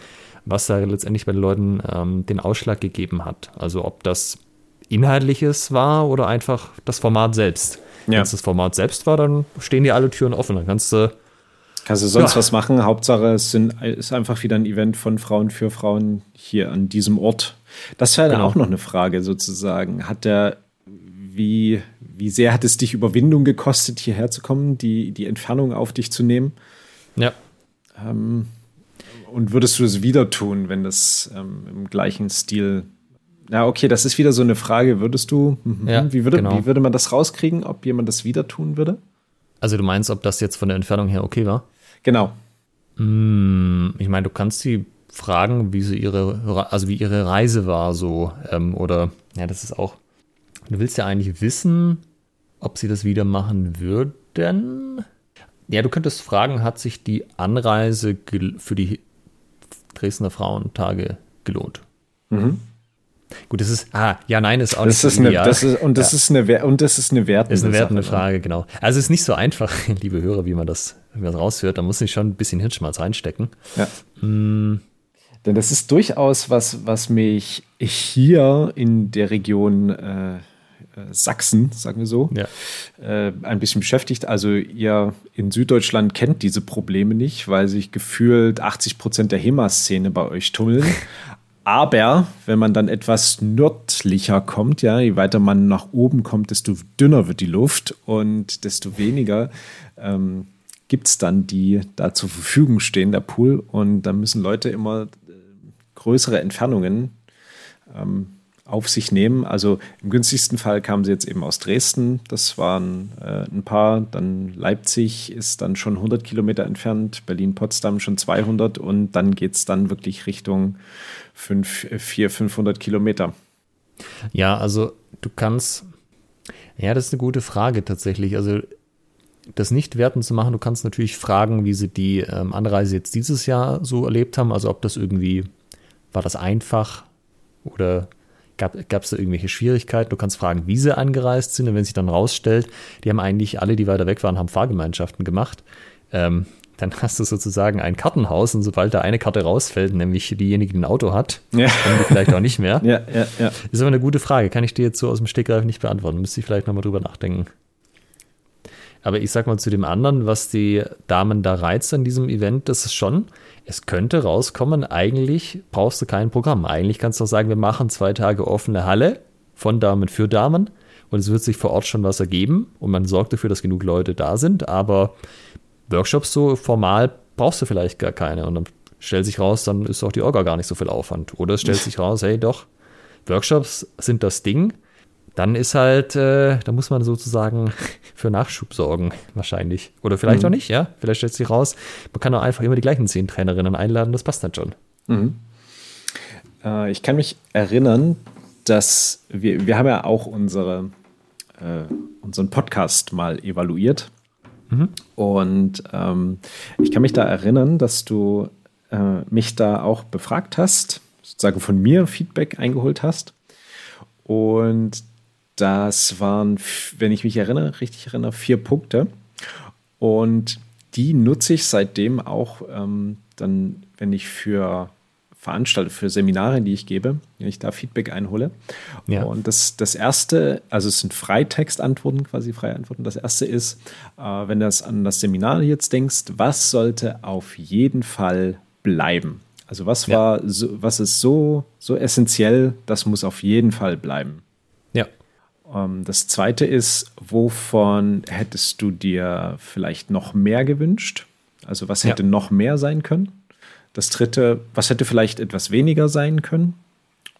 was da letztendlich bei den Leuten ähm, den Ausschlag gegeben hat. Also ob das Inhaltliches war oder einfach das Format selbst. Ja. Wenn es das Format selbst war, dann stehen dir alle Türen offen. Dann kannst du. Kannst du sonst ja. was machen? Hauptsache, es sind, ist einfach wieder ein Event von Frauen für Frauen hier an diesem Ort. Das wäre dann genau. auch noch eine Frage sozusagen. Hat der wie, wie sehr hat es dich Überwindung gekostet, hierher zu kommen, die, die Entfernung auf dich zu nehmen? Ja. Ähm, und würdest du es wieder tun, wenn das ähm, im gleichen Stil. Ja, okay, das ist wieder so eine Frage. Würdest du, mhm, ja, wie, würde, genau. wie würde man das rauskriegen, ob jemand das wieder tun würde? Also, du meinst, ob das jetzt von der Entfernung her okay war? Genau. Mm, ich meine, du kannst sie fragen, wie sie ihre, also wie ihre Reise war, so, ähm, oder, ja, das ist auch Du willst ja eigentlich wissen, ob sie das wieder machen würden. Ja, du könntest fragen, hat sich die Anreise für die Dresdner Frauentage gelohnt? Mhm. Gut, das ist, ah, ja, nein, ist auch das nicht ist so eine, das ist, Und das ja. ist eine, und das ist eine wertende, das ist eine wertende Sache? Frage, genau. Also es ist nicht so einfach, liebe Hörer, wie man das, wie man das raushört. Da muss ich schon ein bisschen Hirnschmalz reinstecken. Ja. Mm. Denn das ist durchaus was, was mich hier in der Region äh, Sachsen, sagen wir so, ja. äh, ein bisschen beschäftigt. Also ihr in Süddeutschland kennt diese Probleme nicht, weil sich gefühlt 80 Prozent der HEMA-Szene bei euch tummeln. Aber wenn man dann etwas nördlicher kommt, ja, je weiter man nach oben kommt, desto dünner wird die Luft und desto weniger ähm, gibt es dann die da zur Verfügung stehen, der Pool. Und da müssen Leute immer äh, größere Entfernungen ähm, auf sich nehmen. Also im günstigsten Fall kamen sie jetzt eben aus Dresden, das waren äh, ein paar, dann Leipzig ist dann schon 100 Kilometer entfernt, Berlin-Potsdam schon 200 und dann geht es dann wirklich Richtung 400, 500 Kilometer. Ja, also du kannst, ja, das ist eine gute Frage tatsächlich. Also das nicht werten zu machen, du kannst natürlich fragen, wie sie die ähm, Anreise jetzt dieses Jahr so erlebt haben. Also ob das irgendwie, war das einfach oder Gab es da irgendwelche Schwierigkeiten? Du kannst fragen, wie sie angereist sind. Und wenn sich dann rausstellt, die haben eigentlich alle, die weiter weg waren, haben Fahrgemeinschaften gemacht. Ähm, dann hast du sozusagen ein Kartenhaus und sobald da eine Karte rausfällt, nämlich diejenige, die ein Auto hat, ja. die vielleicht auch nicht mehr. Ja, ja, ja. Ist aber eine gute Frage. Kann ich dir jetzt so aus dem Stegreif nicht beantworten. Müsste ich vielleicht nochmal drüber nachdenken. Aber ich sag mal zu dem anderen, was die Damen da reizt an diesem Event, das ist schon, es könnte rauskommen, eigentlich brauchst du kein Programm. Eigentlich kannst du auch sagen, wir machen zwei Tage offene Halle von Damen für Damen und es wird sich vor Ort schon was ergeben und man sorgt dafür, dass genug Leute da sind, aber Workshops so formal brauchst du vielleicht gar keine und dann stellt sich raus, dann ist auch die Orga gar nicht so viel Aufwand. Oder es stellt sich raus, hey doch, Workshops sind das Ding dann ist halt, äh, da muss man sozusagen für Nachschub sorgen, wahrscheinlich. Oder vielleicht mhm. auch nicht, ja. Vielleicht stellt sich raus, man kann auch einfach immer die gleichen zehn Trainerinnen einladen, das passt dann schon. Mhm. Äh, ich kann mich erinnern, dass wir, wir haben ja auch unsere, äh, unseren Podcast mal evaluiert. Mhm. Und ähm, ich kann mich da erinnern, dass du äh, mich da auch befragt hast, sozusagen von mir Feedback eingeholt hast. Und das waren, wenn ich mich erinnere, richtig erinnere, vier Punkte. Und die nutze ich seitdem auch ähm, dann, wenn ich für veranstalte, für Seminare, die ich gebe, wenn ich da Feedback einhole. Ja. Und das, das erste, also es sind Freitextantworten, quasi freie Antworten. Das erste ist, äh, wenn du an das Seminar jetzt denkst, was sollte auf jeden Fall bleiben? Also was war, ja. so, was ist so, so essentiell, das muss auf jeden Fall bleiben. Ähm, das zweite ist, wovon hättest du dir vielleicht noch mehr gewünscht? Also was hätte ja. noch mehr sein können? Das dritte, was hätte vielleicht etwas weniger sein können?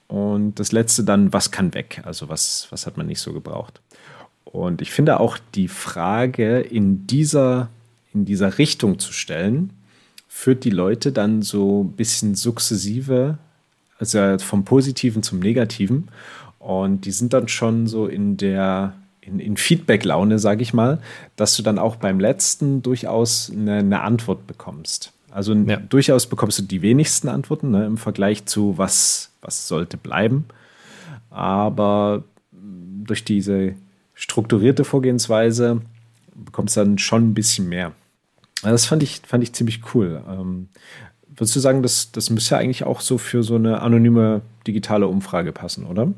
Und das letzte dann, was kann weg? Also was, was hat man nicht so gebraucht? Und ich finde auch die Frage in dieser, in dieser Richtung zu stellen, führt die Leute dann so ein bisschen sukzessive, also vom Positiven zum Negativen. Und die sind dann schon so in der, in, in Feedback-Laune, sage ich mal, dass du dann auch beim letzten durchaus eine, eine Antwort bekommst. Also ja. durchaus bekommst du die wenigsten Antworten ne, im Vergleich zu was, was sollte bleiben. Aber durch diese strukturierte Vorgehensweise bekommst du dann schon ein bisschen mehr. Das fand ich, fand ich ziemlich cool. Ähm, würdest du sagen, das, das müsste ja eigentlich auch so für so eine anonyme digitale Umfrage passen, oder?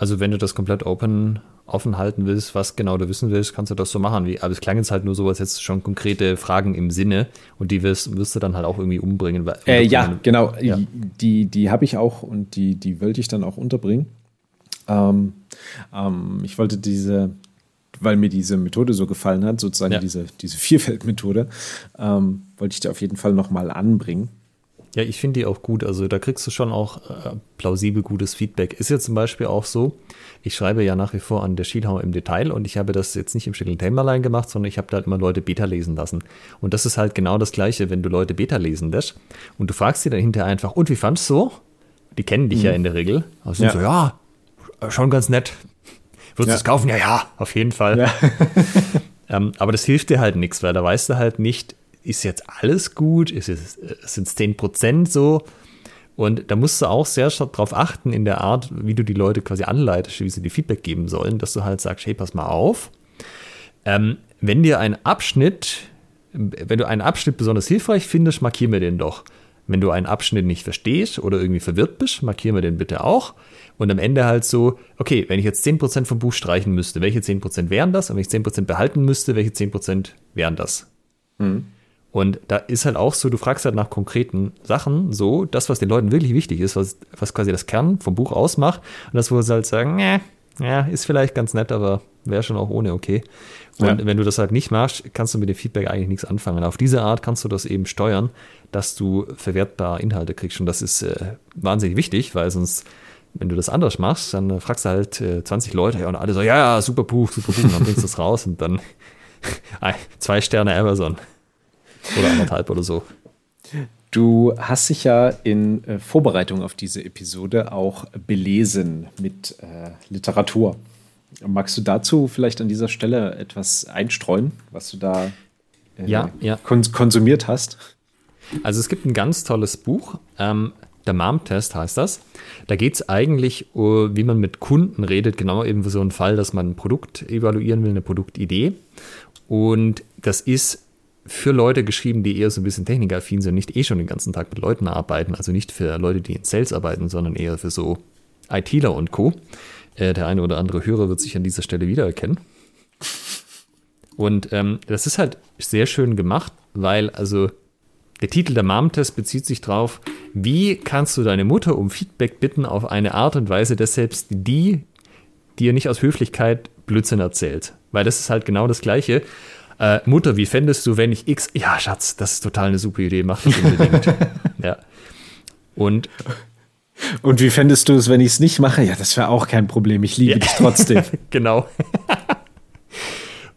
Also wenn du das komplett open offen halten willst, was genau du wissen willst, kannst du das so machen. Wie, aber es klang jetzt halt nur so, als jetzt schon konkrete Fragen im Sinne und die wirst, wirst du dann halt auch irgendwie umbringen. Äh, ja, genau. Ja. Die, die habe ich auch und die, die wollte ich dann auch unterbringen. Ähm, ähm, ich wollte diese, weil mir diese Methode so gefallen hat, sozusagen ja. diese, diese Vierfeld-Methode, ähm, wollte ich dir auf jeden Fall nochmal anbringen. Ja, ich finde die auch gut. Also da kriegst du schon auch äh, plausibel gutes Feedback. Ist ja zum Beispiel auch so, ich schreibe ja nach wie vor an der Schielhau im Detail und ich habe das jetzt nicht im stillen Kämmerlein gemacht, sondern ich habe da halt immer Leute Beta lesen lassen. Und das ist halt genau das Gleiche, wenn du Leute Beta lesen lässt und du fragst sie dann hinterher einfach, und wie fandest du so? Die kennen dich mhm. ja in der Regel. Also ja. so, ja, schon ganz nett. Würdest du ja. es kaufen? Ja, ja, auf jeden Fall. Ja. ähm, aber das hilft dir halt nichts, weil da weißt du halt nicht, ist jetzt alles gut? Sind es 10% so? Und da musst du auch sehr stark darauf achten in der Art, wie du die Leute quasi anleitest, wie sie dir Feedback geben sollen, dass du halt sagst, hey, pass mal auf. Ähm, wenn dir ein Abschnitt, wenn du einen Abschnitt besonders hilfreich findest, markier mir den doch. Wenn du einen Abschnitt nicht verstehst oder irgendwie verwirrt bist, markier mir den bitte auch. Und am Ende halt so, okay, wenn ich jetzt 10% vom Buch streichen müsste, welche 10% wären das? Und wenn ich 10% behalten müsste, welche 10% wären das? Mhm. Und da ist halt auch so, du fragst halt nach konkreten Sachen, so das, was den Leuten wirklich wichtig ist, was, was quasi das Kern vom Buch ausmacht. Und das, wo sie halt sagen, nee, ja, ist vielleicht ganz nett, aber wäre schon auch ohne okay. Und ja. wenn du das halt nicht machst, kannst du mit dem Feedback eigentlich nichts anfangen. Auf diese Art kannst du das eben steuern, dass du verwertbare Inhalte kriegst. Und das ist äh, wahnsinnig wichtig, weil sonst, wenn du das anders machst, dann äh, fragst du halt äh, 20 Leute und alle so, ja, ja, super Buch, super Buch, und dann bringst du es raus und dann zwei Sterne Amazon. Oder anderthalb oder so. Du hast dich ja in äh, Vorbereitung auf diese Episode auch belesen mit äh, Literatur. Magst du dazu vielleicht an dieser Stelle etwas einstreuen, was du da äh, ja, ja. Kons konsumiert hast? Also es gibt ein ganz tolles Buch, ähm, der Mom-Test heißt das. Da geht es eigentlich, uh, wie man mit Kunden redet, genau eben für so einen Fall, dass man ein Produkt evaluieren will, eine Produktidee. Und das ist für Leute geschrieben, die eher so ein bisschen technikaffin sind, nicht eh schon den ganzen Tag mit Leuten arbeiten, also nicht für Leute, die in Sales arbeiten, sondern eher für so ITler und Co. Äh, der eine oder andere Hörer wird sich an dieser Stelle wiedererkennen. Und ähm, das ist halt sehr schön gemacht, weil also der Titel der Mom-Test bezieht sich darauf, wie kannst du deine Mutter um Feedback bitten auf eine Art und Weise, dass selbst die dir nicht aus Höflichkeit Blödsinn erzählt. Weil das ist halt genau das Gleiche. Äh, Mutter, wie fändest du, wenn ich X. Ja, Schatz, das ist total eine super Idee, mach das unbedingt. ja. Und. Und wie fändest du es, wenn ich es nicht mache? Ja, das wäre auch kein Problem. Ich liebe ja. dich trotzdem. genau.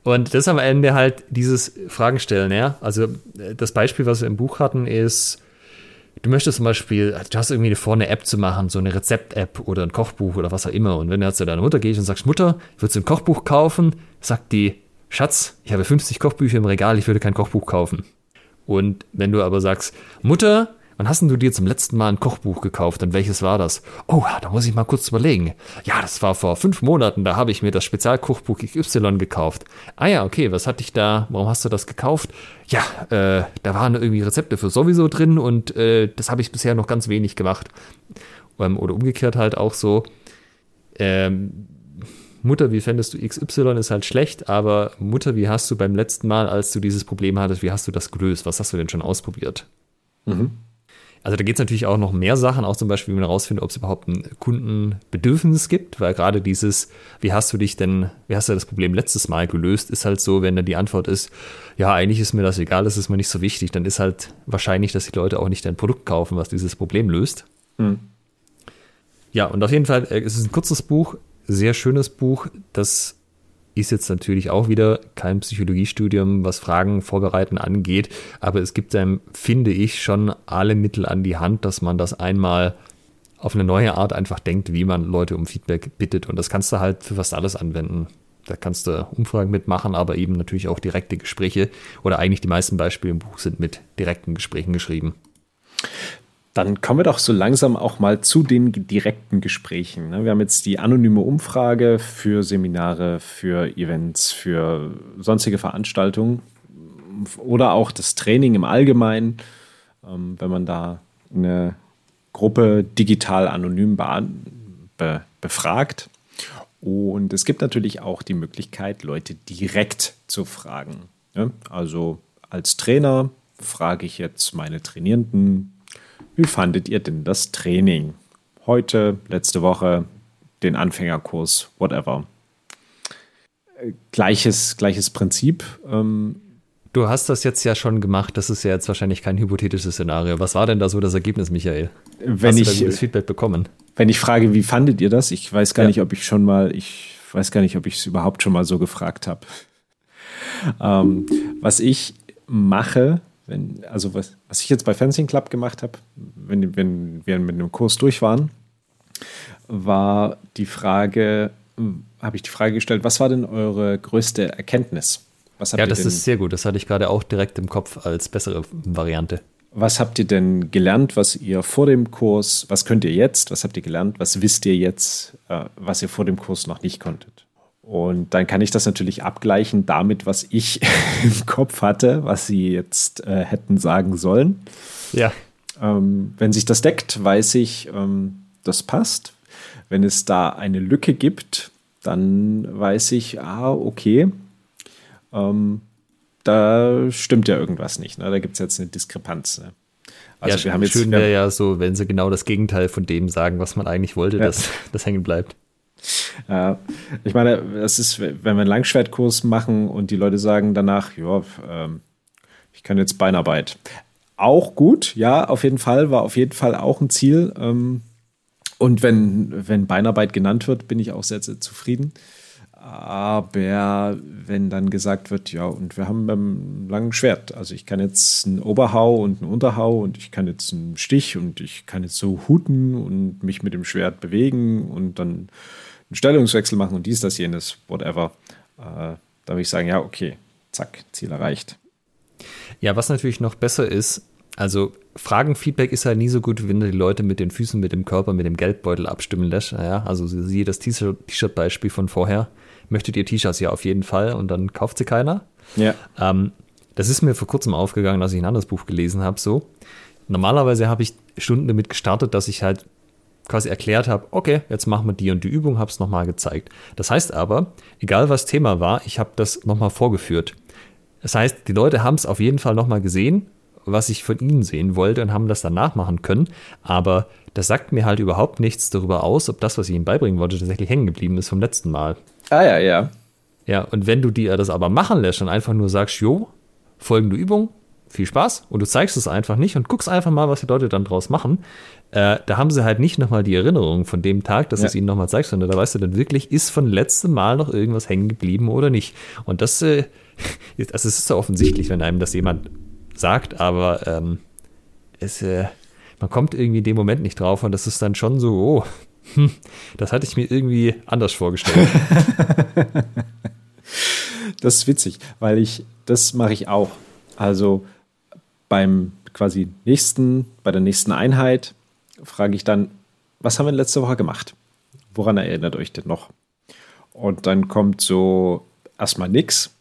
Und das am Ende halt dieses Fragen stellen, ja. Also das Beispiel, was wir im Buch hatten, ist, du möchtest zum Beispiel, du hast irgendwie vor, eine App zu machen, so eine Rezept-App oder ein Kochbuch oder was auch immer. Und wenn du jetzt zu deiner Mutter gehst und sagst, Mutter, würdest du ein Kochbuch kaufen? Sagt die, Schatz, ich habe 50 Kochbücher im Regal, ich würde kein Kochbuch kaufen. Und wenn du aber sagst, Mutter, wann hast du dir zum letzten Mal ein Kochbuch gekauft und welches war das? Oh, da muss ich mal kurz überlegen. Ja, das war vor fünf Monaten, da habe ich mir das Spezialkochbuch XY gekauft. Ah ja, okay, was hatte ich da? Warum hast du das gekauft? Ja, äh, da waren irgendwie Rezepte für sowieso drin und äh, das habe ich bisher noch ganz wenig gemacht. Ähm, oder umgekehrt halt auch so. Ähm, Mutter, wie fändest du XY ist halt schlecht, aber Mutter, wie hast du beim letzten Mal, als du dieses Problem hattest, wie hast du das gelöst? Was hast du denn schon ausprobiert? Mhm. Also da geht es natürlich auch noch mehr Sachen, auch zum Beispiel, wie man herausfindet, ob es überhaupt ein Kundenbedürfnis gibt, weil gerade dieses, wie hast du dich denn, wie hast du das Problem letztes Mal gelöst, ist halt so, wenn dann die Antwort ist, ja, eigentlich ist mir das egal, das ist mir nicht so wichtig, dann ist halt wahrscheinlich, dass die Leute auch nicht dein Produkt kaufen, was dieses Problem löst. Mhm. Ja, und auf jeden Fall, äh, es ist ein kurzes Buch, sehr schönes Buch. Das ist jetzt natürlich auch wieder kein Psychologiestudium, was Fragen vorbereiten angeht, aber es gibt einem, finde ich, schon alle Mittel an die Hand, dass man das einmal auf eine neue Art einfach denkt, wie man Leute um Feedback bittet. Und das kannst du halt für fast alles anwenden. Da kannst du Umfragen mitmachen, aber eben natürlich auch direkte Gespräche. Oder eigentlich die meisten Beispiele im Buch sind mit direkten Gesprächen geschrieben. Dann kommen wir doch so langsam auch mal zu den direkten Gesprächen. Ne? Wir haben jetzt die anonyme Umfrage für Seminare, für Events, für sonstige Veranstaltungen oder auch das Training im Allgemeinen, ähm, wenn man da eine Gruppe digital anonym befragt. Und es gibt natürlich auch die Möglichkeit, Leute direkt zu fragen. Ne? Also als Trainer frage ich jetzt meine Trainierenden, wie fandet ihr denn das Training? Heute, letzte Woche, den Anfängerkurs, whatever. Äh, gleiches, gleiches Prinzip. Ähm, du hast das jetzt ja schon gemacht, das ist ja jetzt wahrscheinlich kein hypothetisches Szenario. Was war denn da so das Ergebnis, Michael? Wenn hast ich, du da Feedback bekommen? Wenn ich frage, wie fandet ihr das? Ich weiß gar ja. nicht, ob ich schon mal, ich weiß gar nicht, ob ich es überhaupt schon mal so gefragt habe. Ähm, was ich mache, wenn, also was, was ich jetzt bei Fencing Club gemacht habe, wenn, wenn wir mit dem Kurs durch waren, war die Frage, habe ich die Frage gestellt, was war denn eure größte Erkenntnis? ja, das ist sehr gut. Das hatte ich gerade auch direkt im Kopf als bessere Variante. Was habt ihr denn gelernt, was ihr vor dem Kurs, was könnt ihr jetzt, was habt ihr gelernt, was wisst ihr jetzt, äh, was ihr vor dem Kurs noch nicht konntet? Und dann kann ich das natürlich abgleichen damit, was ich im Kopf hatte, was sie jetzt äh, hätten sagen sollen. Ja. Ähm, wenn sich das deckt, weiß ich, ähm, das passt. Wenn es da eine Lücke gibt, dann weiß ich, ah, okay, ähm, da stimmt ja irgendwas nicht. Ne? Da gibt es jetzt eine Diskrepanz. Ne? Also ja, wir haben jetzt, schön wäre ja so, wenn sie genau das Gegenteil von dem sagen, was man eigentlich wollte, ja. dass das hängen bleibt. Ja, ich meine, das ist, wenn wir einen Langschwertkurs machen und die Leute sagen danach, ja, ähm, ich kann jetzt Beinarbeit. Auch gut, ja, auf jeden Fall, war auf jeden Fall auch ein Ziel. Ähm, und wenn, wenn Beinarbeit genannt wird, bin ich auch sehr, sehr zufrieden. Aber wenn dann gesagt wird, ja, und wir haben beim langen Schwert, also ich kann jetzt einen Oberhau und einen Unterhau und ich kann jetzt einen Stich und ich kann jetzt so huten und mich mit dem Schwert bewegen und dann einen Stellungswechsel machen und dies, das, jenes, whatever. Äh, da würde ich sagen, ja, okay, zack, Ziel erreicht. Ja, was natürlich noch besser ist, also Fragenfeedback ist halt nie so gut, wenn du die Leute mit den Füßen, mit dem Körper, mit dem Geldbeutel abstimmen lässt. Ja, also siehe das T-Shirt-Beispiel von vorher. Möchtet ihr T-Shirts? Ja, auf jeden Fall. Und dann kauft sie keiner. Ja. Ähm, das ist mir vor kurzem aufgegangen, als ich ein anderes Buch gelesen habe. So. Normalerweise habe ich Stunden damit gestartet, dass ich halt quasi erklärt habe, okay, jetzt machen wir die und die Übung, habe es nochmal gezeigt. Das heißt aber, egal was Thema war, ich habe das nochmal vorgeführt. Das heißt, die Leute haben es auf jeden Fall nochmal gesehen, was ich von ihnen sehen wollte und haben das dann nachmachen können. Aber das sagt mir halt überhaupt nichts darüber aus, ob das, was ich ihnen beibringen wollte, tatsächlich hängen geblieben ist vom letzten Mal. Ah ja, ja. Ja, und wenn du dir das aber machen lässt und einfach nur sagst, jo, folgende Übung, viel Spaß und du zeigst es einfach nicht und guckst einfach mal, was die Leute dann draus machen, äh, da haben sie halt nicht nochmal die Erinnerung von dem Tag, dass ja. du es ihnen nochmal zeigst, sondern da weißt du dann wirklich, ist von letztem Mal noch irgendwas hängen geblieben oder nicht. Und das, äh, ist, also es ist so offensichtlich, wenn einem das jemand sagt, aber ähm, es, äh, man kommt irgendwie in dem Moment nicht drauf und das ist dann schon so, oh, hm, das hatte ich mir irgendwie anders vorgestellt. Das ist witzig, weil ich, das mache ich auch. Also beim quasi nächsten, bei der nächsten Einheit frage ich dann, was haben wir letzte Woche gemacht? Woran erinnert euch denn noch? Und dann kommt so erstmal nichts.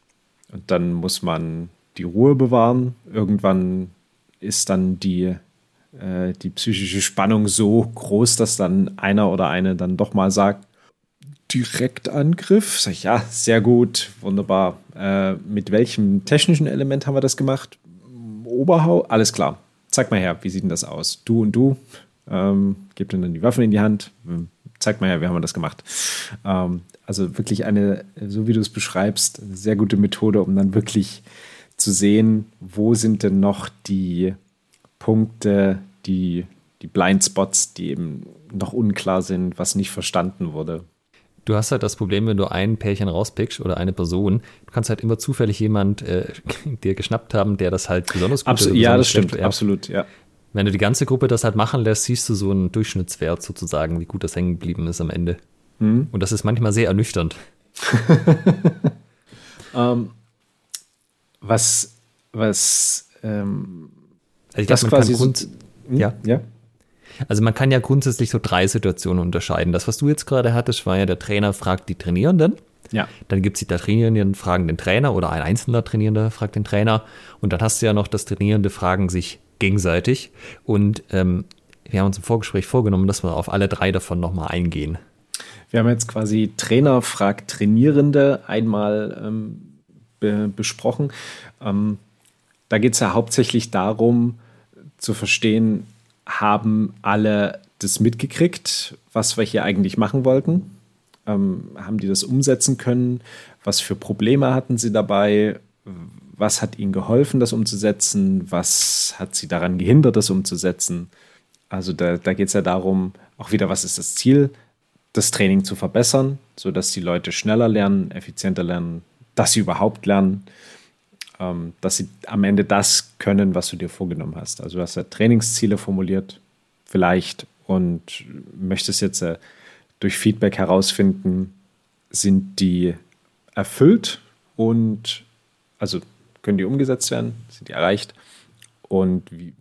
Und dann muss man die Ruhe bewahren. Irgendwann ist dann die, äh, die psychische Spannung so groß, dass dann einer oder eine dann doch mal sagt, Direktangriff. Sag ich, ja, sehr gut, wunderbar. Äh, mit welchem technischen Element haben wir das gemacht? Oberhau, alles klar. Zeig mal her, wie sieht denn das aus? Du und du, ähm, gebt dann die Waffen in die Hand. Zeig mal her, wie haben wir das gemacht? Ähm, also wirklich eine, so wie du es beschreibst, eine sehr gute Methode, um dann wirklich zu sehen, wo sind denn noch die Punkte, die, die Blindspots, die eben noch unklar sind, was nicht verstanden wurde. Du hast halt das Problem, wenn du ein Pärchen rauspickst oder eine Person, du kannst halt immer zufällig jemand äh, dir geschnappt haben, der das halt besonders gut Abs oder Ja, das stimmt, schlecht- absolut, ja. Wenn du die ganze Gruppe das halt machen lässt, siehst du so einen Durchschnittswert sozusagen, wie gut das hängen geblieben ist am Ende. Mhm. Und das ist manchmal sehr ernüchternd. Ähm, was, was, ähm, Also ich das glaub, man quasi kann so, grund- Hm? ja. ja. Also man kann ja grundsätzlich so drei Situationen unterscheiden. Das, was du jetzt gerade hattest, war ja, der Trainer fragt die Trainierenden. Ja. Dann gibt es die da Trainierenden fragen den Trainer oder ein einzelner Trainierender fragt den Trainer. Und dann hast du ja noch das Trainierende fragen sich gegenseitig. Und ähm, wir haben uns im Vorgespräch vorgenommen, dass wir auf alle drei davon nochmal eingehen. Wir haben jetzt quasi Trainer fragt Trainierende einmal ähm, be besprochen. Ähm, da geht es ja hauptsächlich darum, zu verstehen, haben alle das mitgekriegt, was wir hier eigentlich machen wollten? Ähm, haben die das umsetzen können? Was für Probleme hatten sie dabei? Was hat ihnen geholfen, das umzusetzen? Was hat sie daran gehindert, das umzusetzen? Also da, da geht es ja darum, auch wieder, was ist das Ziel, das Training zu verbessern, sodass die Leute schneller lernen, effizienter lernen, dass sie überhaupt lernen, ähm, dass sie am Ende das können, was du dir vorgenommen hast. Also du hast ja Trainingsziele formuliert, vielleicht, und möchtest jetzt äh, durch Feedback herausfinden, sind die erfüllt und also können die umgesetzt werden, sind die erreicht. Und wie,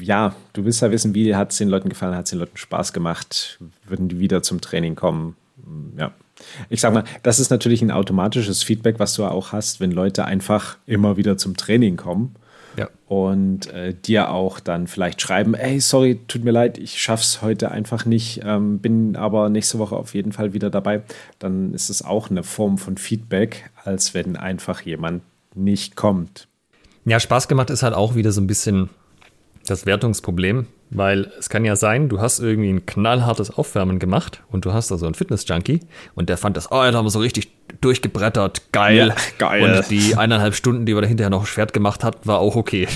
ja, du willst ja wissen, wie hat es den Leuten gefallen, hat es den Leuten Spaß gemacht, würden die wieder zum Training kommen. Ja. Ich sag mal, das ist natürlich ein automatisches Feedback, was du auch hast, wenn Leute einfach immer wieder zum Training kommen Ja. und äh, dir auch dann vielleicht schreiben, ey, sorry, tut mir leid, ich schaff's heute einfach nicht, ähm, bin aber nächste Woche auf jeden Fall wieder dabei, dann ist es auch eine Form von Feedback, als wenn einfach jemand nicht kommt. Ja, Spaß gemacht ist halt auch wieder so ein bisschen das Wertungsproblem, weil es kann ja sein, du hast irgendwie ein knallhartes Aufwärmen gemacht und du hast also einen Fitness-Junkie und der fand das, oh, da haben wir so richtig durchgebrettert, geil. Ja, geil. Und die eineinhalb Stunden, die wir da hinterher noch Schwert gemacht hat, war auch okay.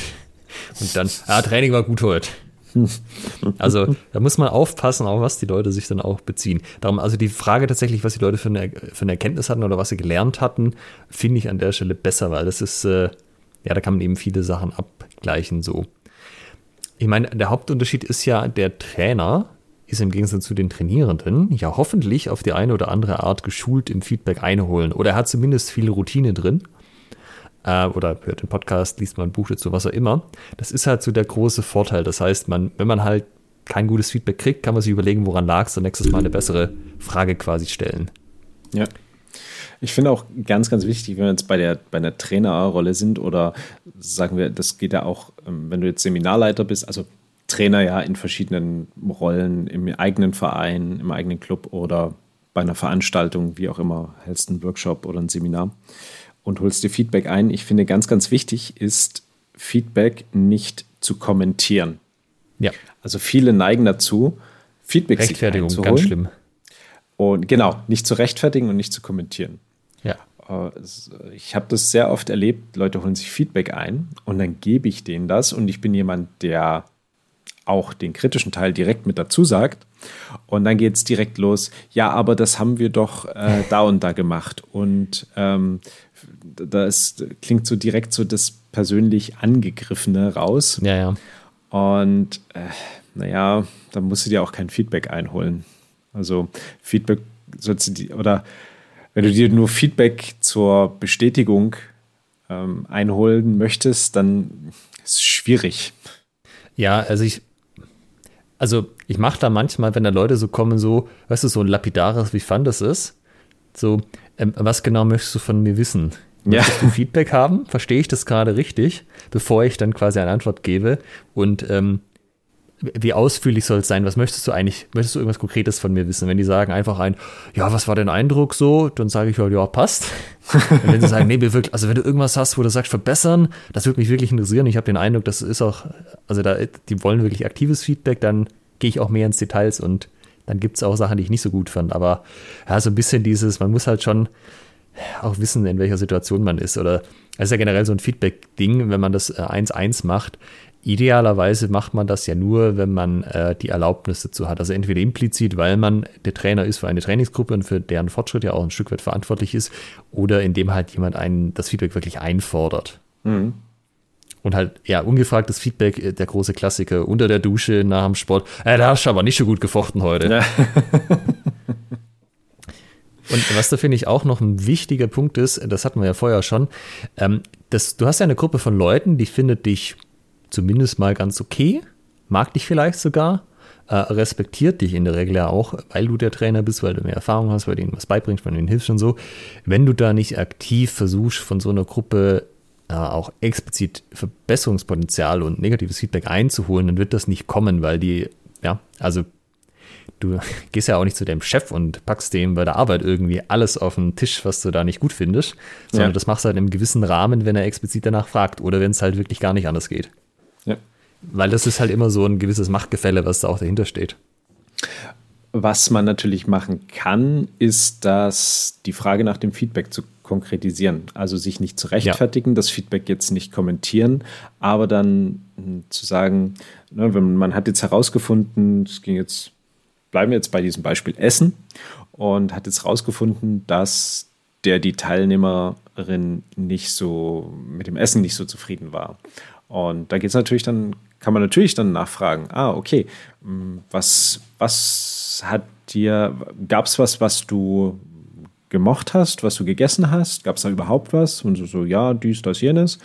Und dann, ja, Training war gut heute. Also da muss man aufpassen, auf was die Leute sich dann auch beziehen. Darum, also die Frage tatsächlich, was die Leute für eine, für eine Erkenntnis hatten oder was sie gelernt hatten, finde ich an der Stelle besser, weil das ist, äh, ja, da kann man eben viele Sachen abgleichen so. Ich meine, der Hauptunterschied ist ja, der Trainer ist im Gegensatz zu den Trainierenden ja hoffentlich auf die eine oder andere Art geschult im Feedback einholen. Oder er hat zumindest viel Routine drin. Äh, oder hört den Podcast, liest mal ein Buch dazu, was auch immer. Das ist halt so der große Vorteil. Das heißt, man, wenn man halt kein gutes Feedback kriegt, kann man sich überlegen, woran lag es und nächstes Mal eine bessere Frage quasi stellen. Ja. Ich finde auch ganz, ganz wichtig, wenn wir jetzt bei der, bei einer Trainerrolle sind oder sagen wir, das geht ja auch, ähm, wenn du jetzt Seminarleiter bist, also Trainer ja in verschiedenen Rollen im eigenen Verein, im eigenen Club oder bei einer Veranstaltung, wie auch immer, hältst einen Workshop oder ein Seminar und holst dir Feedback ein. Ich finde ganz, ganz wichtig ist, Feedback nicht zu kommentieren. Ja, Also viele neigen dazu, Feedback sich Rechtfertigung, ganz schlimm. Und genau, nicht zu rechtfertigen und nicht zu kommentieren. Ja. Äh, Ich habe das sehr oft erlebt, Leute holen sich Feedback ein und dann gebe ich denen das und ich bin jemand, der auch den kritischen Teil direkt mit dazu sagt. Und dann geht es direkt los, ja, aber das haben wir doch äh, da und da gemacht. Und ähm, das klingt so direkt so das persönlich Angegriffene raus. Ja, ja. Und äh, naja, da musst du dir auch kein Feedback einholen. Also Feedback sollst du die, oder wenn du dir nur Feedback zur Bestätigung ähm, einholen möchtest, dann ist es schwierig. Ja, also ich, also ich mache da manchmal, wenn da Leute so kommen, so, weißt du, so ein lapidares, wie fand das ist, so, ähm, was genau möchtest du von mir wissen? Möchtest ja. du Feedback haben? Verstehe ich das gerade richtig, bevor ich dann quasi eine Antwort gebe? Und ähm, wie ausführlich soll es sein? Was möchtest du eigentlich? Möchtest du irgendwas Konkretes von mir wissen? Wenn die sagen einfach ein, ja, was war dein Eindruck so? Dann sage ich halt, ja, passt. Und wenn sie sagen, nee, wir wirklich, also wenn du irgendwas hast, wo du sagst, verbessern, das würde mich wirklich interessieren. Ich habe den Eindruck, das ist auch, also da, die wollen wirklich aktives Feedback, dann gehe ich auch mehr ins Details und dann gibt es auch Sachen, die ich nicht so gut fand. Aber ja, so ein bisschen dieses, man muss halt schon auch wissen, in welcher Situation man ist. Oder es ist ja generell so ein Feedback-Ding, wenn man das 1-1 äh, macht. Idealerweise macht man das ja nur, wenn man äh, die Erlaubnis dazu hat. Also entweder implizit, weil man der Trainer ist für eine Trainingsgruppe und für deren Fortschritt ja auch ein Stück weit verantwortlich ist, oder indem halt jemand einen das Feedback wirklich einfordert. Mhm. Und halt, ja, ungefragtes Feedback, äh, der große Klassiker, unter der Dusche, nach dem Sport. Äh, da hast du aber nicht so gut gefochten heute. Ja. Und was da finde ich auch noch ein wichtiger Punkt ist, das hatten wir ja vorher schon, ähm, das, du hast ja eine Gruppe von Leuten, die findet dich zumindest mal ganz okay, mag dich vielleicht sogar, äh, respektiert dich in der Regel ja auch, weil du der Trainer bist, weil du mehr Erfahrung hast, weil du ihnen was beibringst, weil du ihnen hilfst und so. Wenn du da nicht aktiv versuchst, von so einer Gruppe äh, auch explizit Verbesserungspotenzial und negatives Feedback einzuholen, dann wird das nicht kommen, weil die, ja, also du gehst ja auch nicht zu deinem Chef und packst dem bei der Arbeit irgendwie alles auf den Tisch, was du da nicht gut findest, sondern ja. das machst du halt im gewissen Rahmen, wenn er explizit danach fragt oder wenn es halt wirklich gar nicht anders geht. Weil das ist halt immer so ein gewisses Machtgefälle, was da auch dahinter steht. Was man natürlich machen kann, ist, dass die Frage nach dem Feedback zu konkretisieren. Also sich nicht zu rechtfertigen, ja. das Feedback jetzt nicht kommentieren, aber dann hm, zu sagen, ne, wenn man hat jetzt herausgefunden, es ging jetzt, bleiben wir jetzt bei diesem Beispiel Essen und hat jetzt herausgefunden, dass der die Teilnehmerin nicht so mit dem Essen nicht so zufrieden war. Und da geht es natürlich dann, kann man natürlich dann nachfragen, ah, okay, hm, was, was hat dir, gab es was, was du gemocht hast, was du gegessen hast? Gab es da überhaupt was? Und so, so, ja, dies, das, jenes.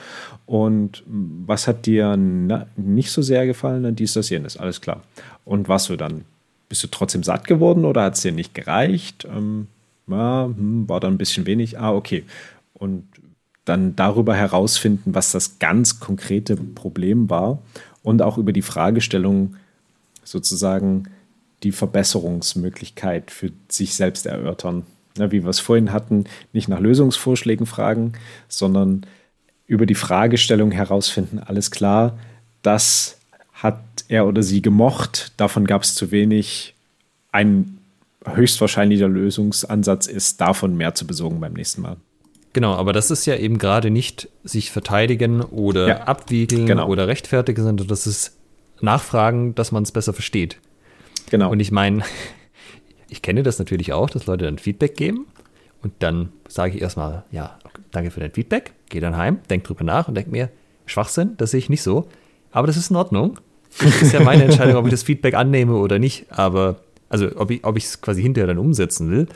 Und was hat dir nicht so sehr gefallen? Dann dies, das, jenes. Alles klar. Und was du dann? Bist du trotzdem satt geworden oder hat es dir nicht gereicht? Ähm, ja, hm, war dann ein bisschen wenig. Ah, okay. Und dann darüber herausfinden, was das ganz konkrete Problem war und auch über die Fragestellung sozusagen die Verbesserungsmöglichkeit für sich selbst erörtern. Ja, wie wir es vorhin hatten, nicht nach Lösungsvorschlägen fragen, sondern über die Fragestellung herausfinden, alles klar, das hat er oder sie gemocht, davon gab es zu wenig. Ein höchstwahrscheinlicher Lösungsansatz ist, davon mehr zu besorgen beim nächsten Mal. Genau, aber das ist ja eben gerade nicht sich verteidigen oder ja, abwiegeln genau. oder rechtfertigen, sondern das ist Nachfragen, dass man es besser versteht. Genau. Und ich meine, ich kenne das natürlich auch, dass Leute dann Feedback geben und dann sage ich erstmal, ja, danke für dein Feedback, gehe dann heim, denke drüber nach und denke mir, Schwachsinn, das sehe ich nicht so, aber das ist in Ordnung. Das ist ja meine Entscheidung, ob ich das Feedback annehme oder nicht, aber, also ob ich es quasi hinterher dann umsetzen will,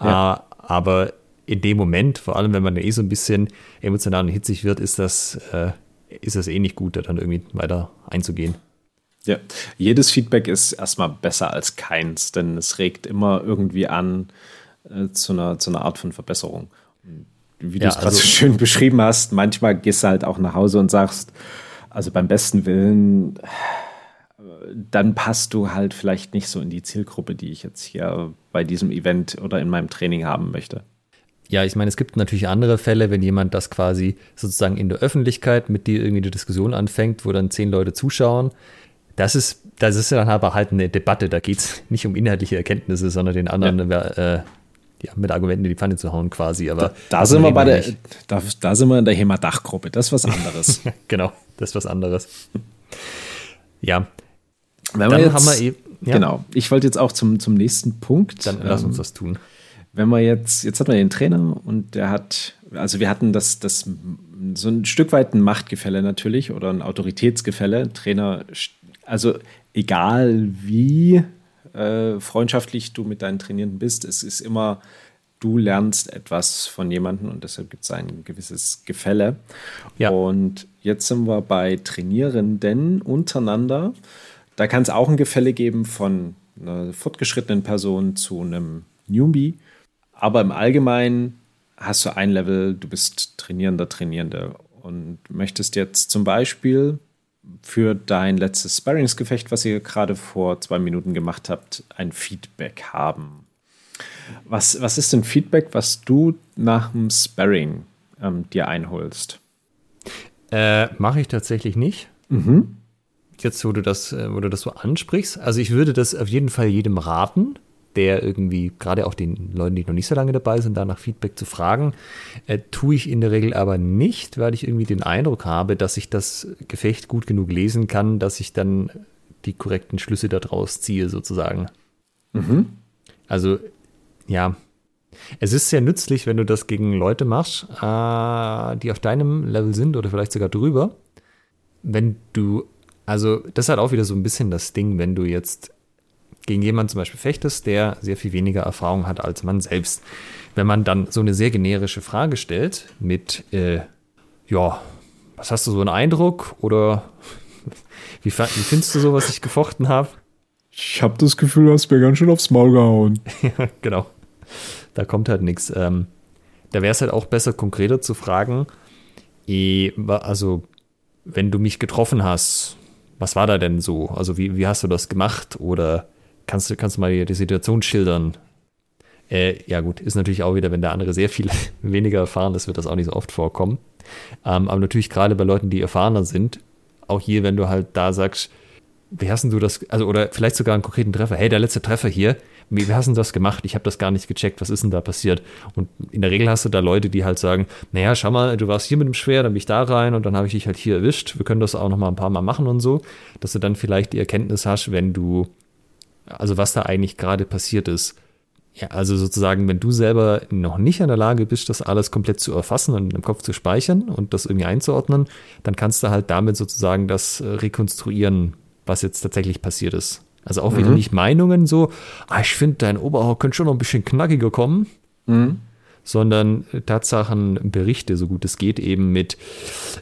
ja. uh, aber in dem Moment, vor allem wenn man eh so ein bisschen emotional und hitzig wird, ist das, äh, ist das eh nicht gut, da dann irgendwie weiter einzugehen. Ja, jedes Feedback ist erstmal besser als keins, denn es regt immer irgendwie an äh, zu, einer, zu einer Art von Verbesserung. wie du es gerade also, so schön beschrieben hast, manchmal gehst du halt auch nach Hause und sagst, also beim besten Willen, dann passt du halt vielleicht nicht so in die Zielgruppe, die ich jetzt hier bei diesem Event oder in meinem Training haben möchte. Ja, ich meine, es gibt natürlich andere Fälle, wenn jemand das quasi sozusagen in der Öffentlichkeit mit dir irgendwie eine Diskussion anfängt, wo dann zehn Leute zuschauen. Das ist, das ist dann aber halt eine Debatte. Da geht es nicht um inhaltliche Erkenntnisse, sondern den anderen ja. äh, ja, mit Argumenten in die Pfanne zu hauen quasi. Aber da, da sind wir bei der, da, da, sind wir in der HEMA-Dachgruppe. Das ist was anderes. genau, das ist was anderes. ja. Wenn dann jetzt, haben wir eben. Ja. Genau. Ich wollte jetzt auch zum, zum nächsten Punkt. Dann lass uns ähm, das tun wenn wir jetzt, jetzt hat man den Trainer und der hat, also wir hatten das, das so ein Stück weit ein Machtgefälle natürlich oder ein Autoritätsgefälle. Trainer, also egal wie äh, freundschaftlich du mit deinen Trainierenden bist, es ist immer du lernst etwas von jemandem und deshalb gibt es ein gewisses Gefälle. Ja. Und jetzt sind wir bei Trainierenden untereinander. Da kann es auch ein Gefälle geben von einer fortgeschrittenen Person zu einem Newbie. Aber im Allgemeinen hast du ein Level, du bist Trainierender, Trainierende und möchtest jetzt zum Beispiel für dein letztes Sparringsgefecht, was ihr gerade vor zwei Minuten gemacht habt, ein Feedback haben. Was, was ist denn Feedback, was du nach dem Sparring ähm, dir einholst? Äh, Mache ich tatsächlich nicht. Mhm. Jetzt, wo du, das, äh, wo du das so ansprichst. Also ich würde das auf jeden Fall jedem raten, der irgendwie, gerade auch den Leuten, die noch nicht so lange dabei sind, da nach Feedback zu fragen. Äh, tue ich in der Regel aber nicht, weil ich irgendwie den Eindruck habe, dass ich das Gefecht gut genug lesen kann, dass ich dann die korrekten Schlüsse daraus ziehe, sozusagen. Mhm. Also, ja. Es ist sehr nützlich, wenn du das gegen Leute machst, äh, die auf deinem Level sind oder vielleicht sogar drüber. Wenn du, also, das hat auch wieder so ein bisschen das Ding, wenn du jetzt gegen jemanden zum Beispiel fechtest, der sehr viel weniger Erfahrung hat als man selbst. Wenn man dann so eine sehr generische Frage stellt mit, äh, ja, was hast du so einen Eindruck oder wie, wie findest du so, was ich gefochten habe? Ich habe das Gefühl, du hast mir ganz schön aufs Maul gehauen. Ja, genau. Da kommt halt nichts. Ähm, da wäre es halt auch besser, konkreter zu fragen, eh, also, wenn du mich getroffen hast, was war da denn so? Also, wie, wie hast du das gemacht? Oder kannst du, kannst du mal die Situation schildern? Äh, ja, gut, ist natürlich auch wieder, wenn der andere sehr viel weniger erfahren ist, wird das auch nicht so oft vorkommen. Ähm, aber natürlich gerade bei Leuten, die erfahrener sind, auch hier, wenn du halt da sagst, wie hast denn du das, also oder vielleicht sogar einen konkreten Treffer, hey, der letzte Treffer hier, wie, wie hast du das gemacht? Ich habe das gar nicht gecheckt, was ist denn da passiert? Und in der Regel hast du da Leute, die halt sagen, naja, schau mal, du warst hier mit dem Schwer, dann bin ich da rein und dann habe ich dich halt hier erwischt. Wir können das auch noch mal ein paar Mal machen und so, dass du dann vielleicht die Erkenntnis hast, wenn du, also was da eigentlich gerade passiert ist. Ja, also sozusagen, wenn du selber noch nicht in der Lage bist, das alles komplett zu erfassen und im Kopf zu speichern und das irgendwie einzuordnen, dann kannst du halt damit sozusagen das äh, rekonstruieren, was jetzt tatsächlich passiert ist. Also auch wieder nicht Meinungen so, ah, ich finde, dein Oberhaupt könnte schon noch ein bisschen knackiger kommen, sondern äh, Tatsachen, Berichte, so gut es geht, eben mit,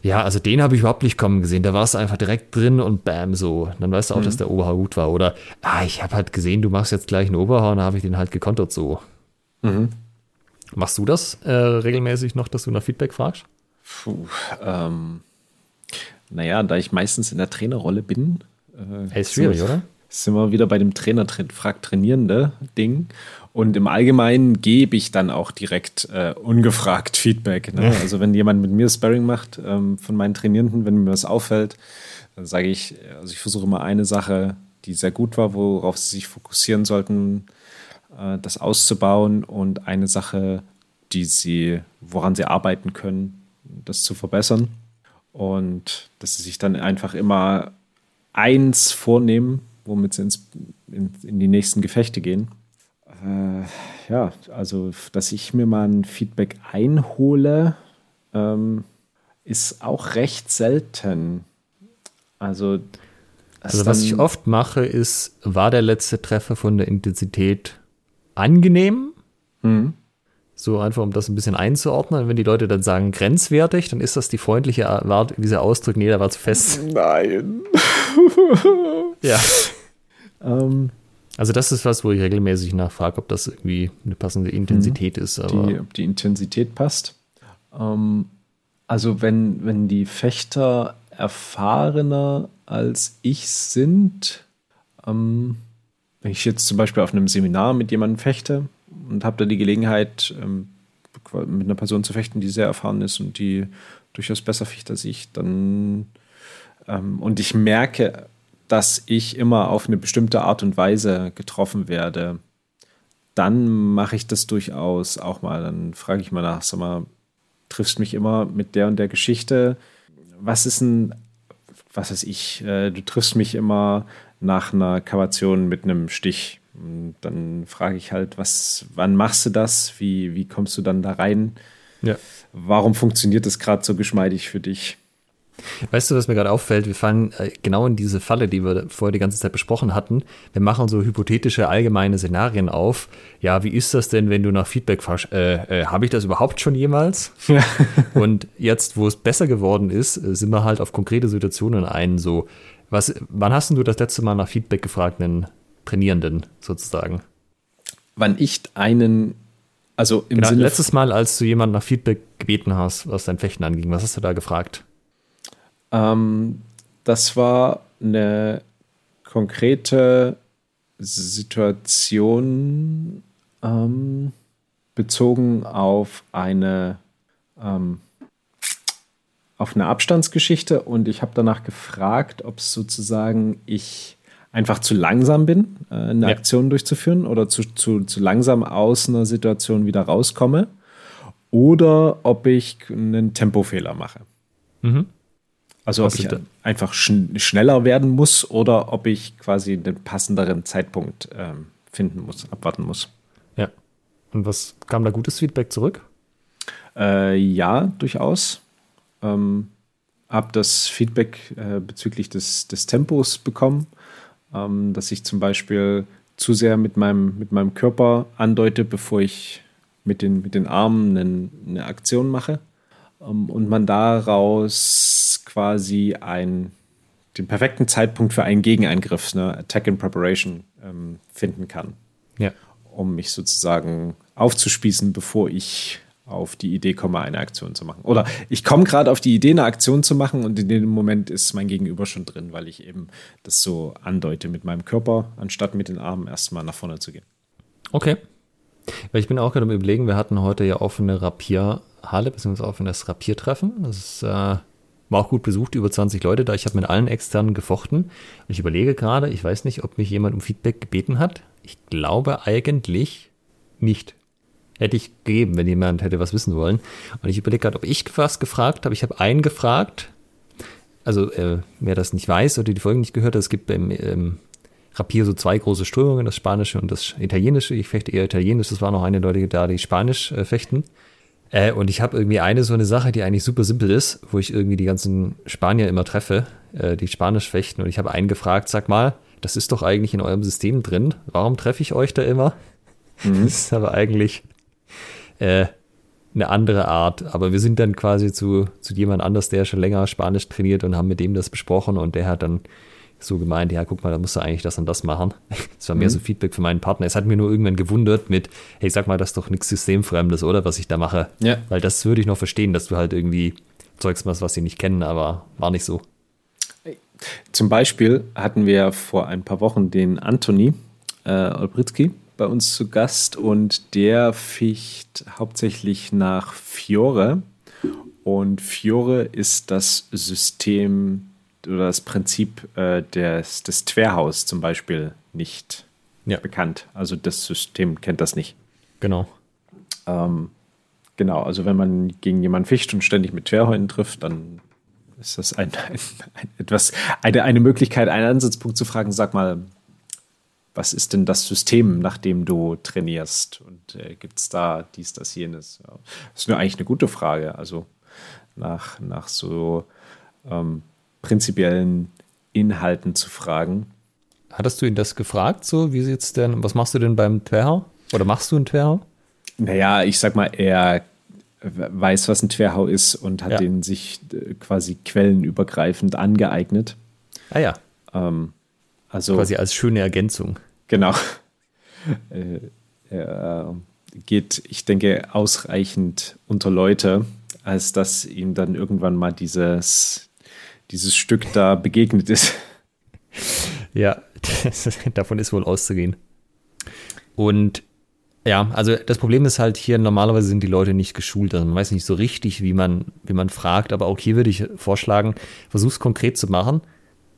ja, also den habe ich überhaupt nicht kommen gesehen, da war es einfach direkt drin und bam, so. Dann weißt du auch, dass der Oberhaupt gut war. Oder, ah, ich habe halt gesehen, du machst jetzt gleich einen Oberhaupt, dann habe ich den halt gekontert so. Machst du das äh, regelmäßig noch, dass du nach Feedback fragst? Puh, ähm, naja, da ich meistens in der Trainerrolle bin, äh, Hey, ist schwierig, oder? sind wir wieder bei dem Trainer Und im Allgemeinen gebe ich dann auch direkt äh, ungefragt Feedback. Ne? Also wenn jemand mit mir Sparring macht ähm, von meinen Trainierenden, wenn mir was auffällt, dann sage ich, also ich versuche immer eine Sache, die sehr gut war, worauf sie sich fokussieren sollten, äh, das auszubauen und eine Sache, die sie, woran sie arbeiten können, das zu verbessern. Und dass sie sich dann einfach immer eins vornehmen, womit sie ins, in, in die nächsten Gefechte gehen. Äh, ja, also, dass ich mir mal ein Feedback einhole, ähm, ist auch recht selten. Also, Also was ich oft mache, ist, war der letzte Treffer von der Intensität angenehm? Mhm. So einfach, um das ein bisschen einzuordnen. Und wenn die Leute dann sagen grenzwertig, dann ist das die freundliche Art, dieser Ausdruck, nee, der war zu fest. Nein. Ja. ähm, Also das ist was, wo ich regelmäßig nachfrage, ob das irgendwie eine passende Intensität ist. Aber die, ob die Intensität passt. Ähm, also wenn, wenn die Fechter erfahrener als ich sind, ähm, wenn ich jetzt zum Beispiel auf einem Seminar mit jemandem fechte und habe da die Gelegenheit, ähm, mit einer Person zu fechten, die sehr erfahren ist und die durchaus besser fecht als ich, dann ähm, und ich merke, dass ich immer auf eine bestimmte Art und Weise getroffen werde, dann mache ich das durchaus auch mal. Dann frage ich mal nach, sag mal, triffst mich immer mit der und der Geschichte. Was ist ein, was weiß ich, äh, du triffst mich immer nach einer Kavation mit einem Stich. Und dann frage ich halt, was, wann machst du das? Wie, wie kommst du dann da rein? ja. Warum funktioniert das gerade so geschmeidig für dich? Weißt du, was mir gerade auffällt? Wir fallen äh, genau in diese Falle, die wir vorher die ganze Zeit besprochen hatten. Wir machen so hypothetische allgemeine Szenarien auf. Ja, wie ist das denn, wenn du nach Feedback fragst? Äh, äh, Habe ich das überhaupt schon jemals? Ja. Und jetzt, wo es besser geworden ist, äh, sind wir halt auf konkrete Situationen ein. So, was, wann hast du das letzte Mal nach Feedback gefragt, einen Trainierenden sozusagen? Wann ich einen also im genau, Sinne letztes Mal, als du jemanden nach Feedback gebeten hast, was dein Fechten anging, was hast du da gefragt? Ähm, das war eine konkrete Situation ähm, bezogen auf eine ähm, auf eine Abstandsgeschichte und ich habe danach gefragt, ob es sozusagen ich einfach zu langsam bin, äh, eine ja. Aktion durchzuführen oder zu, zu, zu langsam aus einer Situation wieder rauskomme oder ob ich einen Tempofehler mache. Mhm. Also ob ich einfach schn schneller werden muss oder ob ich quasi den passenderen Zeitpunkt ähm, finden muss, abwarten muss. Ja. Und was kam da gutes Feedback zurück? Äh, ja, durchaus. Ähm, habe das Feedback äh, bezüglich des, des Tempos bekommen, ähm, dass ich zum Beispiel zu sehr mit meinem, mit meinem Körper andeute, bevor ich mit den, mit den Armen eine, eine Aktion mache. Ähm, und man daraus quasi ein, den perfekten Zeitpunkt für einen Gegeneingriff, ne, Attack in Preparation, ähm, finden kann. Ja. Um mich sozusagen aufzuspießen, bevor ich auf die Idee komme, eine Aktion zu machen. Oder ich komme gerade auf die Idee, eine Aktion zu machen und in dem Moment ist mein Gegenüber schon drin, weil ich eben das so andeute mit meinem Körper, anstatt mit den Armen erstmal nach vorne zu gehen. Okay. Weil ich bin auch gerade im Überlegen, wir hatten heute ja offene Rapierhalle, beziehungsweise offenes Rapiertreffen. Das ist, äh, war auch gut besucht, über 20 Leute da. Ich habe mit allen externen gefochten. Und ich überlege gerade, ich weiß nicht, ob mich jemand um Feedback gebeten hat. Ich glaube eigentlich nicht. Hätte ich gegeben, wenn jemand hätte was wissen wollen. Und ich überlege gerade, ob ich was gefragt habe. Ich habe einen gefragt. Also, äh, wer das nicht weiß oder die Folgen nicht gehört hat, es gibt beim ähm, Rapier so zwei große Strömungen, das Spanische und das Italienische. Ich fechte eher Italienisch, das waren noch eine Leute da, die Spanisch äh, fechten. Äh, und ich habe irgendwie eine so eine Sache, die eigentlich super simpel ist, wo ich irgendwie die ganzen Spanier immer treffe, äh, die Spanisch fechten. Und ich habe einen gefragt, sag mal, das ist doch eigentlich in eurem System drin. Warum treffe ich euch da immer? Mhm. Das ist aber eigentlich äh, eine andere Art. Aber wir sind dann quasi zu, zu jemand anders, der schon länger Spanisch trainiert und haben mit dem das besprochen und der hat dann so gemeint, ja, guck mal, da musst du eigentlich das und das machen. Das war mehr mhm. so Feedback für meinen Partner. Es hat mir nur irgendwann gewundert mit, hey, sag mal, das ist doch nichts Systemfremdes, oder, was ich da mache. Ja. Weil das würde ich noch verstehen, dass du halt irgendwie Zeugs machst, was sie nicht kennen, aber war nicht so. Zum Beispiel hatten wir vor ein paar Wochen den Anthony äh, Olbritzky bei uns zu Gast und der ficht hauptsächlich nach Fiore. Und Fiore ist das System oder das Prinzip äh, des, des Twerhaus zum Beispiel nicht ja. bekannt. Also das System kennt das nicht. Genau. Ähm, genau, also wenn man gegen jemanden fischt und ständig mit Twerhäuten trifft, dann ist das ein, ein, ein, etwas, eine, eine Möglichkeit, einen Ansatzpunkt zu fragen, sag mal, was ist denn das System, nach dem du trainierst? Und äh, gibt es da dies, das, jenes? Ja. Das ist nur eigentlich eine gute Frage. Also nach, nach so ähm, prinzipiellen Inhalten zu fragen. Hattest du ihn das gefragt, so wie sieht's denn, was machst du denn beim Twerhau? Oder machst du einen Twerhau? Naja, ich sag mal, er weiß, was ein Twerhau ist und hat ja. den sich äh, quasi quellenübergreifend angeeignet. Ah ja. Ähm, also quasi als schöne Ergänzung. Genau. Äh, er geht, ich denke, ausreichend unter Leute, als dass ihm dann irgendwann mal dieses dieses Stück da begegnet ist. Ja, davon ist wohl auszugehen. Und ja, also das Problem ist halt hier, normalerweise sind die Leute nicht geschult. Also man weiß nicht so richtig, wie man, wie man fragt, aber auch hier würde ich vorschlagen, versuch's konkret zu machen.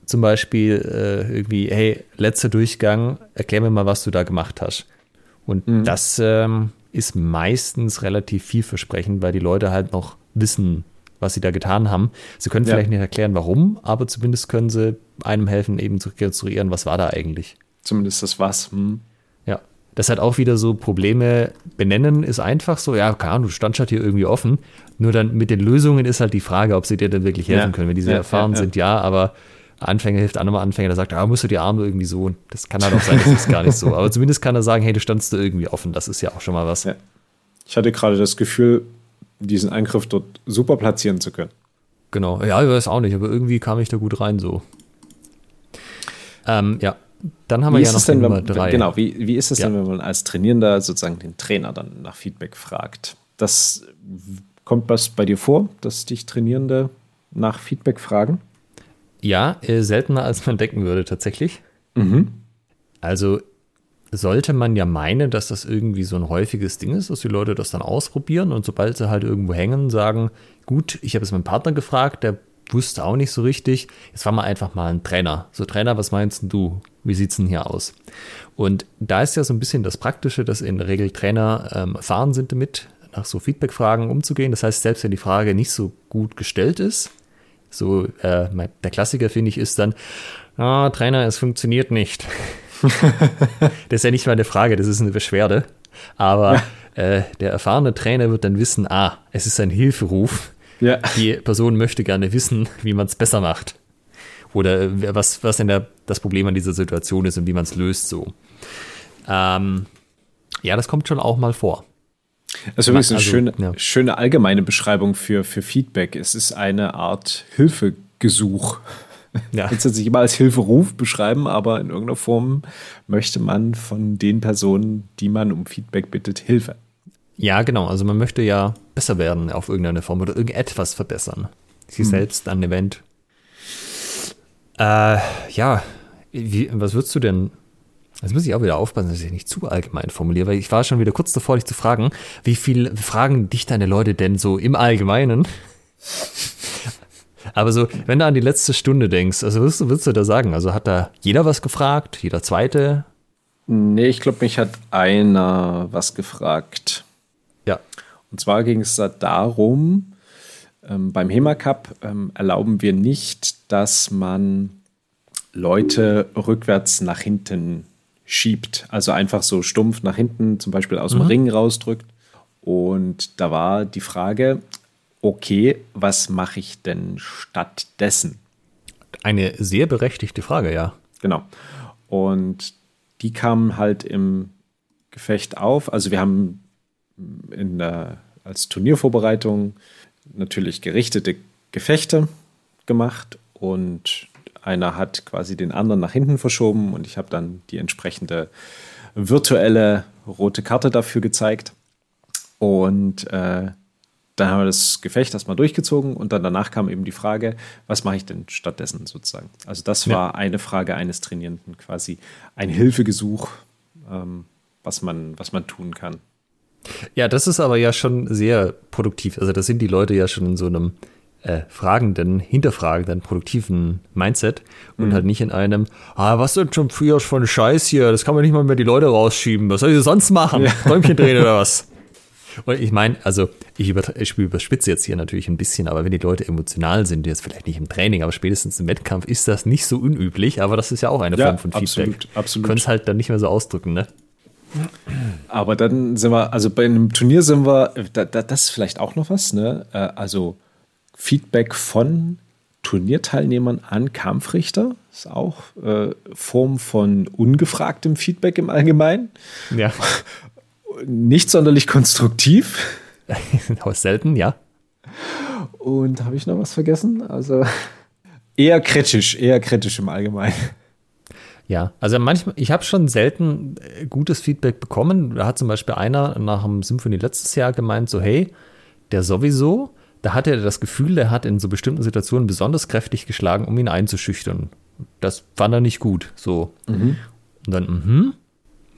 Zum Beispiel äh, irgendwie, hey, letzter Durchgang, erklär mir mal, was du da gemacht hast. Und mhm. das ähm, ist meistens relativ vielversprechend, weil die Leute halt noch wissen, was sie da getan haben. Sie können ja. vielleicht nicht erklären, warum, aber zumindest können sie einem helfen, eben zu rekonstruieren, was war da eigentlich. Zumindest das was. Hm. Ja, das hat auch wieder so Probleme benennen, ist einfach so, ja, keine Ahnung, du standst halt hier irgendwie offen. Nur dann mit den Lösungen ist halt die Frage, ob sie dir dann wirklich helfen Ja. können. Wenn die sehr Ja, erfahren sind, ja, aber Anfänger hilft anderem Anfänger, der sagt, ah, musst du die Arme irgendwie so. Das kann halt auch sein, das ist gar nicht so. Aber zumindest kann er sagen, hey, du standst da irgendwie offen. Das ist ja auch schon mal was. Ich hatte gerade das Gefühl, diesen Eingriff dort super platzieren zu können. Genau. Ja, ich weiß auch nicht, aber irgendwie kam ich da gut rein so. Ähm, ja. Dann haben wir Wie ja ist noch denn, die wenn, Nummer drei. genau, wie, wie ist es Ja. denn, wenn man als Trainierender sozusagen den Trainer dann nach Feedback fragt? Das kommt was bei dir vor, dass dich Trainierende nach Feedback fragen? Ja, äh, seltener als man denken würde tatsächlich. Also sollte man ja meinen, dass das irgendwie so ein häufiges Ding ist, dass die Leute das dann ausprobieren und sobald sie halt irgendwo hängen, sagen, gut, ich habe es meinen Partner gefragt, der wusste auch nicht so richtig, jetzt war mal einfach mal ein Trainer. So Trainer, was meinst denn du? Wie sieht's denn hier aus? Und da ist ja so ein bisschen das Praktische, dass in der Regel Trainer ähm, erfahren sind damit, nach so Feedback-Fragen umzugehen. Das heißt, selbst wenn die Frage nicht so gut gestellt ist, so, äh, der Klassiker, finde ich, ist dann, ah, Trainer, es funktioniert nicht. das ist ja nicht mal eine Frage, das ist eine Beschwerde. Aber äh, der erfahrene Trainer wird dann wissen, ah, es ist ein Hilferuf. Ja. Die Person möchte gerne wissen, wie man es besser macht. Oder äh, was, was denn der, das Problem an dieser Situation ist und wie man es löst so. Ähm, ja, das kommt schon auch mal vor. Das ist übrigens eine Also, schöne, ja. schöne allgemeine Beschreibung für, für Feedback. Es ist eine Art Hilfegesuch. Ja. Jetzt sich immer als Hilferuf beschreiben, aber in irgendeiner Form möchte man von den Personen, die man um Feedback bittet, Hilfe. Ja, genau. Also man möchte ja besser werden auf irgendeine Form oder irgendetwas verbessern. Sich selbst an dem Event. Äh, ja, wie, was würdest du denn? Jetzt muss ich auch wieder aufpassen, dass ich nicht zu allgemein formuliere, weil ich war schon wieder kurz davor, dich zu fragen, wie viel fragen dich deine Leute denn so im Allgemeinen? Aber so, wenn du an die letzte Stunde denkst, also was würdest du da sagen? Also hat da jeder was gefragt, jeder zweite? Nee, ich glaube, mich hat einer was gefragt. Ja. Und zwar ging es da darum, ähm, beim HEMA Cup ähm, erlauben wir nicht, dass man Leute rückwärts nach hinten schiebt. Also einfach so stumpf nach hinten, zum Beispiel aus dem Ring rausdrückt. Und da war die Frage, okay, was mache ich denn stattdessen? Eine sehr berechtigte Frage, ja. Genau. Und die kamen halt im Gefecht auf. Also wir haben in der, als Turniervorbereitung natürlich gerichtete Gefechte gemacht und einer hat quasi den anderen nach hinten verschoben und ich habe dann die entsprechende virtuelle rote Karte dafür gezeigt. Und äh, dann haben wir das Gefecht erstmal durchgezogen und dann danach kam eben die Frage, was mache ich denn stattdessen sozusagen? Also das Ja. war eine Frage eines Trainierenden, quasi ein Hilfegesuch, ähm, was, man, was man tun kann. Ja, das ist aber ja schon sehr produktiv. Also da sind die Leute ja schon in so einem äh, fragenden, hinterfragenden, produktiven Mindset und halt nicht in einem, ah, was denn schon früher von Scheiß hier, das kann man nicht mal mehr die Leute rausschieben, was soll ich sonst machen? Däumchen drehen oder was? Und ich meine, also ich, über, ich überspitze jetzt hier natürlich ein bisschen, aber wenn die Leute emotional sind, jetzt vielleicht nicht im Training, aber spätestens im Wettkampf, ist das nicht so unüblich, aber das ist ja auch eine Ja, Form von Feedback. absolut, absolut. Können es halt dann nicht mehr so ausdrücken, ne? Aber dann sind wir, also bei einem Turnier sind wir, da, da, das ist vielleicht auch noch was, ne? Äh, Also Feedback von Turnierteilnehmern an Kampfrichter ist auch äh, Form von ungefragtem Feedback im Allgemeinen. Ja. Nicht sonderlich konstruktiv. Selten, ja. Und habe ich noch was vergessen? Also eher kritisch, eher kritisch im Allgemeinen. Ja, also manchmal, ich habe schon selten äh, gutes Feedback bekommen. Da hat zum Beispiel einer nach dem Symphony letztes Jahr gemeint, so hey, der sowieso, da hatte er das Gefühl, der hat in so bestimmten Situationen besonders kräftig geschlagen, um ihn einzuschüchtern. Das fand er nicht gut. So. Und dann, mhm,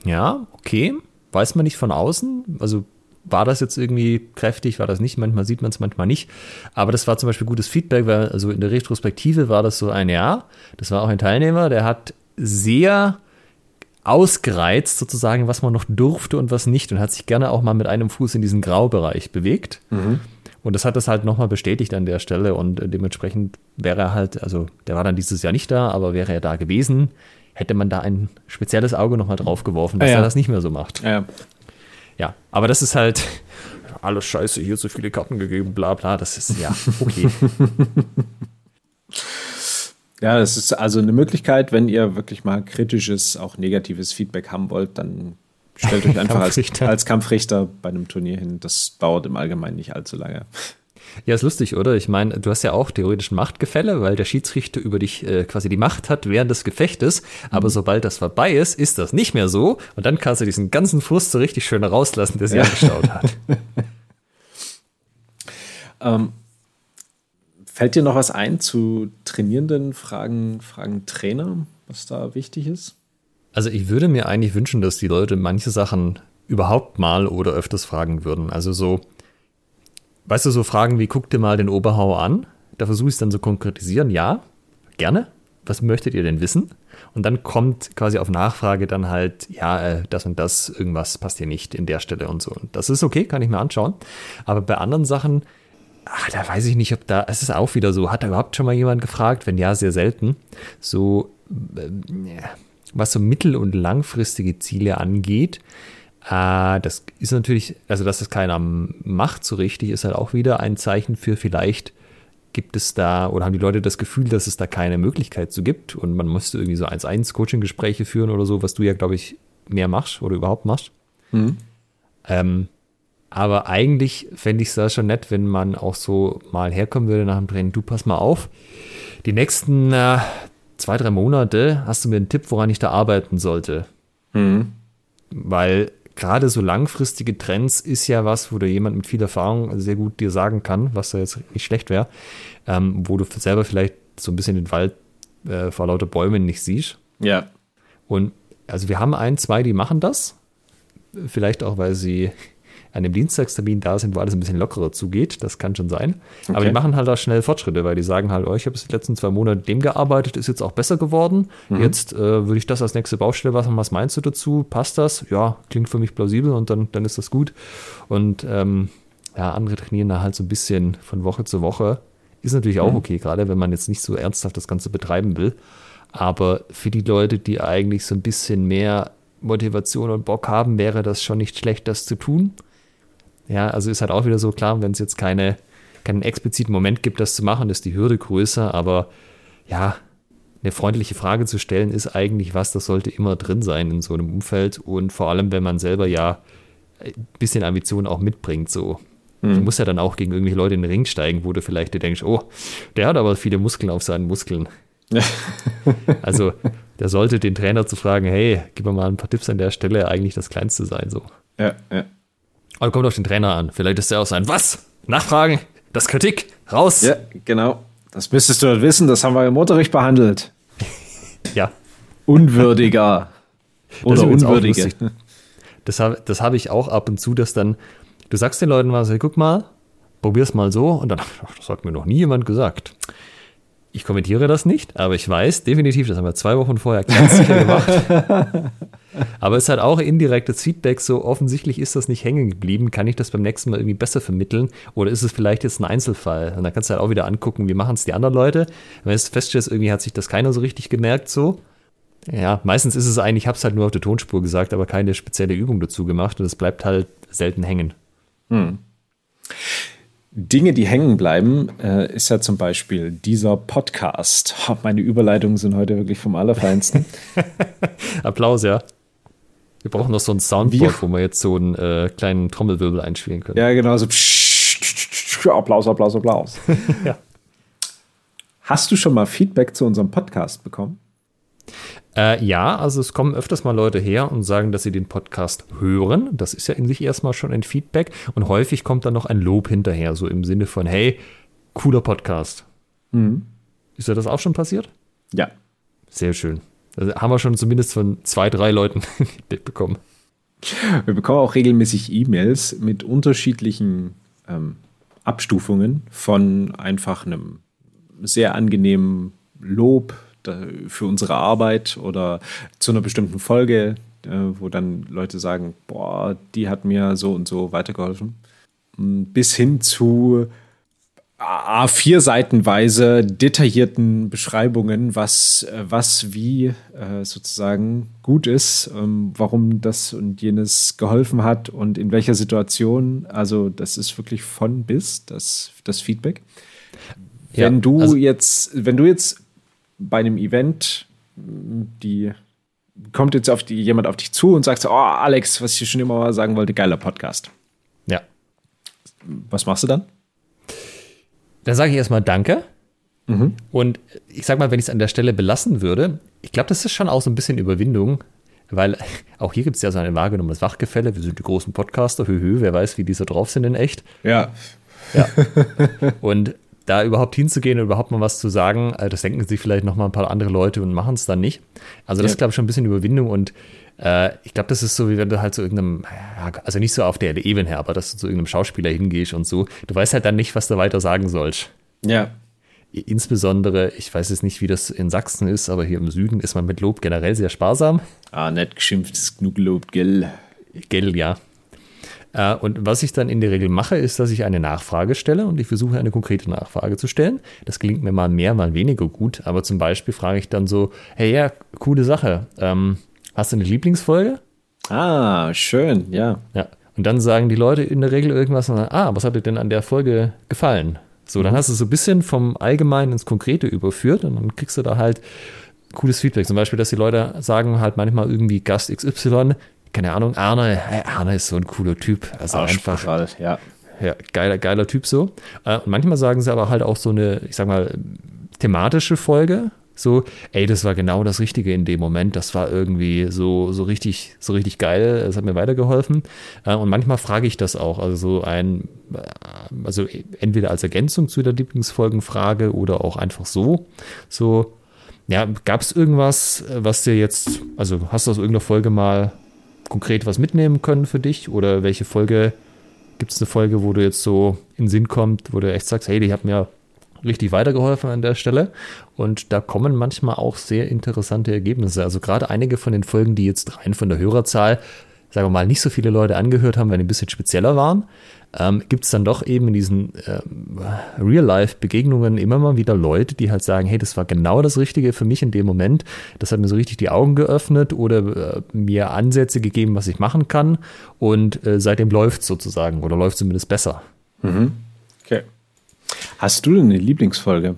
ja, okay, weiß man nicht von außen. Also war das jetzt irgendwie kräftig, war das nicht, manchmal sieht man es, manchmal nicht. Aber das war zum Beispiel gutes Feedback, weil also in der Retrospektive war das so ein Ja, das war auch ein Teilnehmer, der hat sehr ausgereizt sozusagen, was man noch durfte und was nicht und hat sich gerne auch mal mit einem Fuß in diesen Graubereich bewegt. Und das hat das halt nochmal bestätigt an der Stelle und äh, dementsprechend wäre er halt, also der war dann dieses Jahr nicht da, aber wäre er da gewesen, hätte man da ein spezielles Auge nochmal drauf geworfen, dass Ja, ja. er das nicht mehr so macht. Ja. Ja, aber das ist halt alles scheiße, hier so viele Karten gegeben, bla bla, das ist ja okay. Ja, das ist also eine Möglichkeit, wenn ihr wirklich mal kritisches, auch negatives Feedback haben wollt, dann stellt euch einfach als, als Kampfrichter bei einem Turnier hin. Das dauert im Allgemeinen nicht allzu lange. Ja, ist lustig, oder? Ich meine, du hast ja auch theoretisch ein Machtgefälle, weil der Schiedsrichter über dich äh, quasi die Macht hat während des Gefechtes. Aber sobald das vorbei ist, ist das nicht mehr so. Und dann kannst du diesen ganzen Frust so richtig schön rauslassen, der sie angestaut hat. Ähm, fällt dir noch was ein zu Trainierenden? Fragen, Fragen Trainer, was da wichtig ist? Also ich würde mir eigentlich wünschen, dass die Leute manche Sachen überhaupt mal oder öfters fragen würden. Also so, weißt du, so Fragen wie, guck dir mal den Oberhauer an. Da versuche ich es dann so konkretisieren. Ja, gerne. Was möchtet ihr denn wissen? Und dann kommt quasi auf Nachfrage dann halt, ja, äh, das und das, irgendwas passt hier nicht in der Stelle und so. Und das ist okay, kann ich mir anschauen. Aber bei anderen Sachen, ah, da weiß ich nicht, ob da, es ist auch wieder so, hat da überhaupt schon mal jemand gefragt? Wenn ja, sehr selten. So, ja, was so mittel- und langfristige Ziele angeht, äh, das ist natürlich, also dass das keiner macht so richtig, ist halt auch wieder ein Zeichen für vielleicht gibt es da oder haben die Leute das Gefühl, dass es da keine Möglichkeit zu gibt und man müsste irgendwie so 1-1-Coaching-Gespräche führen oder so, was du ja, glaube ich, mehr machst oder überhaupt machst. Ähm, aber eigentlich fände ich es da schon nett, wenn man auch so mal herkommen würde nach dem Training. Du pass mal auf, die nächsten äh, zwei, drei Monate hast du mir einen Tipp, woran ich da arbeiten sollte. Weil gerade so langfristige Trends ist ja was, wo da jemand mit viel Erfahrung sehr gut dir sagen kann, was da jetzt nicht schlecht wäre, ähm, wo du selber vielleicht so ein bisschen den Wald äh, vor lauter Bäumen nicht siehst. Ja. Und also wir haben ein, zwei, die machen das. Vielleicht auch, weil sie an dem Dienstagstermin da sind, wo alles ein bisschen lockerer zugeht. Das kann schon sein. Aber Okay. die machen halt auch schnell Fortschritte, weil die sagen halt, oh, ich habe jetzt die letzten zwei Monate dem gearbeitet, ist jetzt auch besser geworden. Jetzt äh, würde ich das als nächste Baustelle machen. Was meinst du dazu? Passt das? Ja, klingt für mich plausibel und dann, dann ist das gut. Und ähm, ja, andere trainieren da halt so ein bisschen von Woche zu Woche. Ist natürlich auch okay, gerade wenn man jetzt nicht so ernsthaft das Ganze betreiben will. Aber für die Leute, die eigentlich so ein bisschen mehr Motivation und Bock haben, wäre das schon nicht schlecht, das zu tun. Ja, also ist halt auch wieder so klar, wenn es jetzt keine, keinen expliziten Moment gibt, das zu machen, ist die Hürde größer, aber ja, eine freundliche Frage zu stellen ist eigentlich was, das sollte immer drin sein in so einem Umfeld und vor allem, wenn man selber ja ein bisschen Ambition auch mitbringt, so. Du musst ja dann auch gegen irgendwelche Leute in den Ring steigen, wo du vielleicht dir denkst, oh, der hat aber viele Muskeln auf seinen Muskeln. Also, der sollte den Trainer zu fragen, hey, gib mir mal ein paar Tipps an der Stelle, eigentlich das Kleinste sein, so. Ja, ja. Aber kommt auf den Trainer an. Vielleicht ist er auch sein, was? Nachfragen? Das Kritik? Raus? Ja, genau. Das müsstest du halt wissen, das haben wir im Unterricht behandelt. Ja. Unwürdiger. Oder unwürdige. Das habe das hab ich auch ab und zu, dass dann, du sagst den Leuten was, hey, guck mal, probier's mal so und dann, ach, das hat mir noch nie jemand gesagt. Ich kommentiere das nicht, aber ich weiß definitiv, das haben wir zwei Wochen vorher ganz sicher gemacht. Aber es hat auch indirektes Feedback, so offensichtlich ist das nicht hängen geblieben. Kann ich das beim nächsten Mal irgendwie besser vermitteln? Oder ist es vielleicht jetzt ein Einzelfall? Und dann kannst du halt auch wieder angucken, wie machen es die anderen Leute. Wenn du feststellst, irgendwie hat sich das keiner so richtig gemerkt, so. Ja, meistens ist es eigentlich, ich habe es halt nur auf der Tonspur gesagt, aber keine spezielle Übung dazu gemacht und es bleibt halt selten hängen. Dinge, die hängen bleiben, äh, ist ja zum Beispiel dieser Podcast. Meine Überleitungen sind heute wirklich vom Allerfeinsten. Applaus, ja. Wir brauchen noch so ein Soundboard, wo wir jetzt so einen äh, kleinen Trommelwirbel einspielen können. ja, genau so. Applaus, Applaus, Applaus. Ja. Hast du schon mal Feedback zu unserem Podcast bekommen? Äh, ja, also es kommen öfters mal Leute her und sagen, dass sie den Podcast hören. Das ist ja in sich erstmal schon ein Feedback. Und häufig kommt dann noch ein Lob hinterher, so im Sinne von, hey, cooler Podcast. Ist dir das auch schon passiert? Ja. Sehr schön. Also haben wir schon zumindest von zwei, drei Leuten bekommen. Wir bekommen auch regelmäßig E-Mails mit unterschiedlichen ähm, Abstufungen von einfach einem sehr angenehmen Lob für unsere Arbeit oder zu einer bestimmten Folge, äh, wo dann Leute sagen, boah, die hat mir so und so weitergeholfen. Mm, Bis hin zu A4 Seitenweise detaillierten Beschreibungen, was, was wie äh, sozusagen gut ist, ähm, warum das und jenes geholfen hat und in welcher Situation. Also, das ist wirklich von bis, das, das Feedback. Ja, wenn du also jetzt, wenn du jetzt bei einem Event die kommt jetzt auf die, jemand auf dich zu und sagt so, oh, Alex, was ich schon immer mal sagen wollte, geiler Podcast. Ja. Was machst du dann? Dann sage ich erstmal Danke. Mhm. Und ich sag mal, wenn ich es an der Stelle belassen würde, ich glaube, das ist schon auch so ein bisschen Überwindung, weil auch hier gibt es ja so ein wahrgenommenes Wachgefälle. Wir sind die großen Podcaster, höhö, wer weiß, wie die so drauf sind in echt. Ja. Ja. Und da überhaupt hinzugehen und überhaupt mal was zu sagen, äh, das denken sich vielleicht noch mal ein paar andere Leute und machen es dann nicht. Also das ja. ist, glaube ich, schon ein bisschen Überwindung und äh, ich glaube, das ist so, wie wenn du halt zu irgendeinem, also nicht so auf der Ebene her, aber dass du zu irgendeinem Schauspieler hingehst und so. Du weißt halt dann nicht, was du weiter sagen sollst. Ja. Insbesondere, ich weiß jetzt nicht, wie das in Sachsen ist, aber hier im Süden ist man mit Lob generell sehr sparsam. Ah, nicht geschimpft, ist genug Lob, gell? Gell, ja. Äh, und was ich dann in der Regel mache, ist, dass ich eine Nachfrage stelle und ich versuche eine konkrete Nachfrage zu stellen. Das gelingt mir mal mehr, mal weniger gut. Aber zum Beispiel frage ich dann so, hey ja, coole Sache. Ähm, hast du eine Lieblingsfolge? Ah, schön, ja. Ja. Und dann sagen die Leute in der Regel irgendwas, und sagen, ah, was hat dir denn an der Folge gefallen? So, dann mhm. hast du so ein bisschen vom Allgemeinen ins Konkrete überführt und dann kriegst du da halt cooles Feedback. Zum Beispiel, dass die Leute sagen halt manchmal irgendwie Gast XY, keine Ahnung, Arne, Arne ist so ein cooler Typ. Also einfach. ja. Ja, geiler, geiler Typ so. Äh, und manchmal sagen sie aber halt auch so eine, ich sag mal, thematische Folge. So, ey, das war genau das Richtige in dem Moment. Das war irgendwie so, so richtig, so richtig geil. Es hat mir weitergeholfen. Äh, und manchmal frage ich das auch. Also so ein, äh, also entweder als Ergänzung zu der Lieblingsfolgenfrage oder auch einfach so. So, ja, gab es irgendwas, was dir jetzt, also hast du aus irgendeiner Folge mal konkret was mitnehmen können für dich? Oder welche Folge, gibt es eine Folge, wo du jetzt so in Sinn kommt, wo du echt sagst, hey, die hat mir richtig weitergeholfen an der Stelle. Und da kommen manchmal auch sehr interessante Ergebnisse. Also gerade einige von den Folgen, die jetzt rein von der Hörerzahl, sagen wir mal, nicht so viele Leute angehört haben, weil die ein bisschen spezieller waren, ähm, gibt es dann doch eben in diesen ähm, Real-Life-Begegnungen immer mal wieder Leute, die halt sagen, hey, das war genau das Richtige für mich in dem Moment. Das hat mir so richtig die Augen geöffnet oder äh, mir Ansätze gegeben, was ich machen kann. Und äh, seitdem läuft sozusagen oder läuft zumindest besser. Mhm. Okay. Hast du denn eine Lieblingsfolge?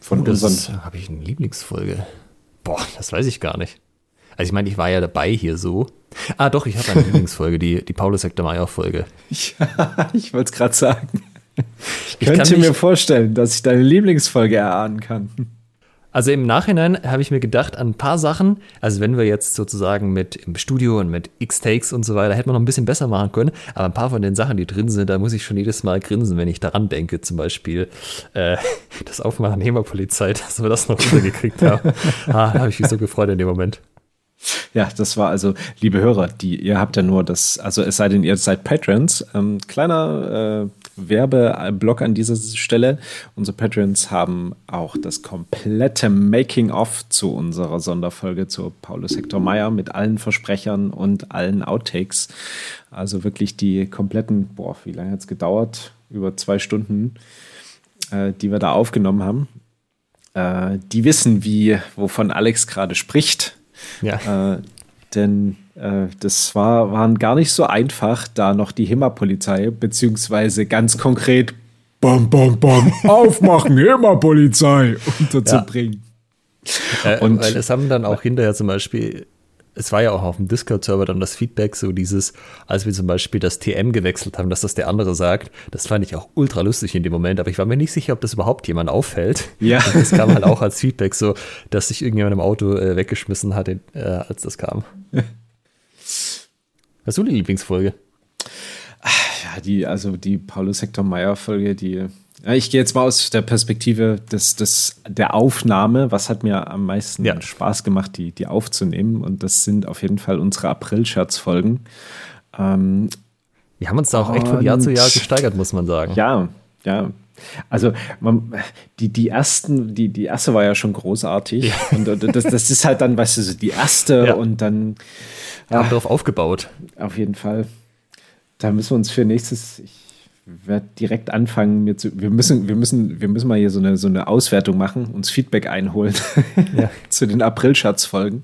Von oh, unseren. Habe ich eine Lieblingsfolge? Boah, das weiß ich gar nicht. Also ich meine, ich war ja dabei hier so. Ah, doch, ich habe eine Lieblingsfolge, die, die Paulus Hector Meyer Folge. Ja, ich wollte es gerade sagen. Ich, ich könnte mir vorstellen, dass ich deine Lieblingsfolge erahnen kann. Also im Nachhinein habe ich mir gedacht an ein paar Sachen. Also wenn wir jetzt sozusagen mit im Studio und mit X-Takes und so weiter, hätten wir noch ein bisschen besser machen können. Aber ein paar von den Sachen, die drin sind, da muss ich schon jedes Mal grinsen, wenn ich daran denke. Zum Beispiel äh, das Aufmachen HEMA-Polizei, dass wir das noch untergekriegt haben. ah, da habe ich mich so gefreut in dem Moment. Ja, das war also, liebe Hörer, die, ihr habt ja nur das, also es sei denn, ihr seid Patrons. Ähm, kleiner äh, Werbeblock an dieser Stelle. Unsere Patrons haben auch das komplette Making-of zu unserer Sonderfolge zu Paulus Hector Meyer mit allen Versprechern und allen Outtakes. Also wirklich die kompletten, boah, wie lange hat es gedauert? Über zwei Stunden, äh, die wir da aufgenommen haben. Äh, die wissen, wie, wovon Alex gerade spricht ja. Äh, denn äh, das war, waren gar nicht so einfach, da noch die HEMA-Polizei, beziehungsweise ganz konkret Bam, bam, bam, aufmachen, HEMA-Polizei unterzubringen. Ja. Äh, und weil es haben dann auch hinterher zum Beispiel es war ja auch auf dem Discord-Server dann das Feedback, so dieses, als wir zum Beispiel das TM gewechselt haben, dass das der andere sagt, das fand ich auch ultra lustig in dem Moment, aber ich war mir nicht sicher, ob das überhaupt jemand auffällt. Ja. Und das kam halt auch als Feedback, so, dass sich irgendjemand im Auto äh, weggeschmissen hat, äh, als das kam. Hast du die Lieblingsfolge? Ja, die, also die Paulus Hector Meyer Folge, die ich gehe jetzt mal aus der Perspektive des, des, der Aufnahme. Was hat mir am meisten ja. Spaß gemacht, die, die aufzunehmen? Und das sind auf jeden Fall unsere April-Scherz-Folgen. Ähm, wir haben uns da auch echt von Jahr zu Jahr gesteigert, muss man sagen. Ja, ja. Also man, die, die ersten, die, die erste war ja schon großartig. Ja. Und das, das ist halt dann, weißt du, so die erste ja. und dann. Wir haben darauf aufgebaut. Auf jeden Fall. Da müssen wir uns für nächstes, ich werde direkt anfangen, mir zu. Wir müssen, wir müssen, wir müssen mal hier so eine, so eine Auswertung machen, uns Feedback einholen ja. zu den April-Schatz-Folgen,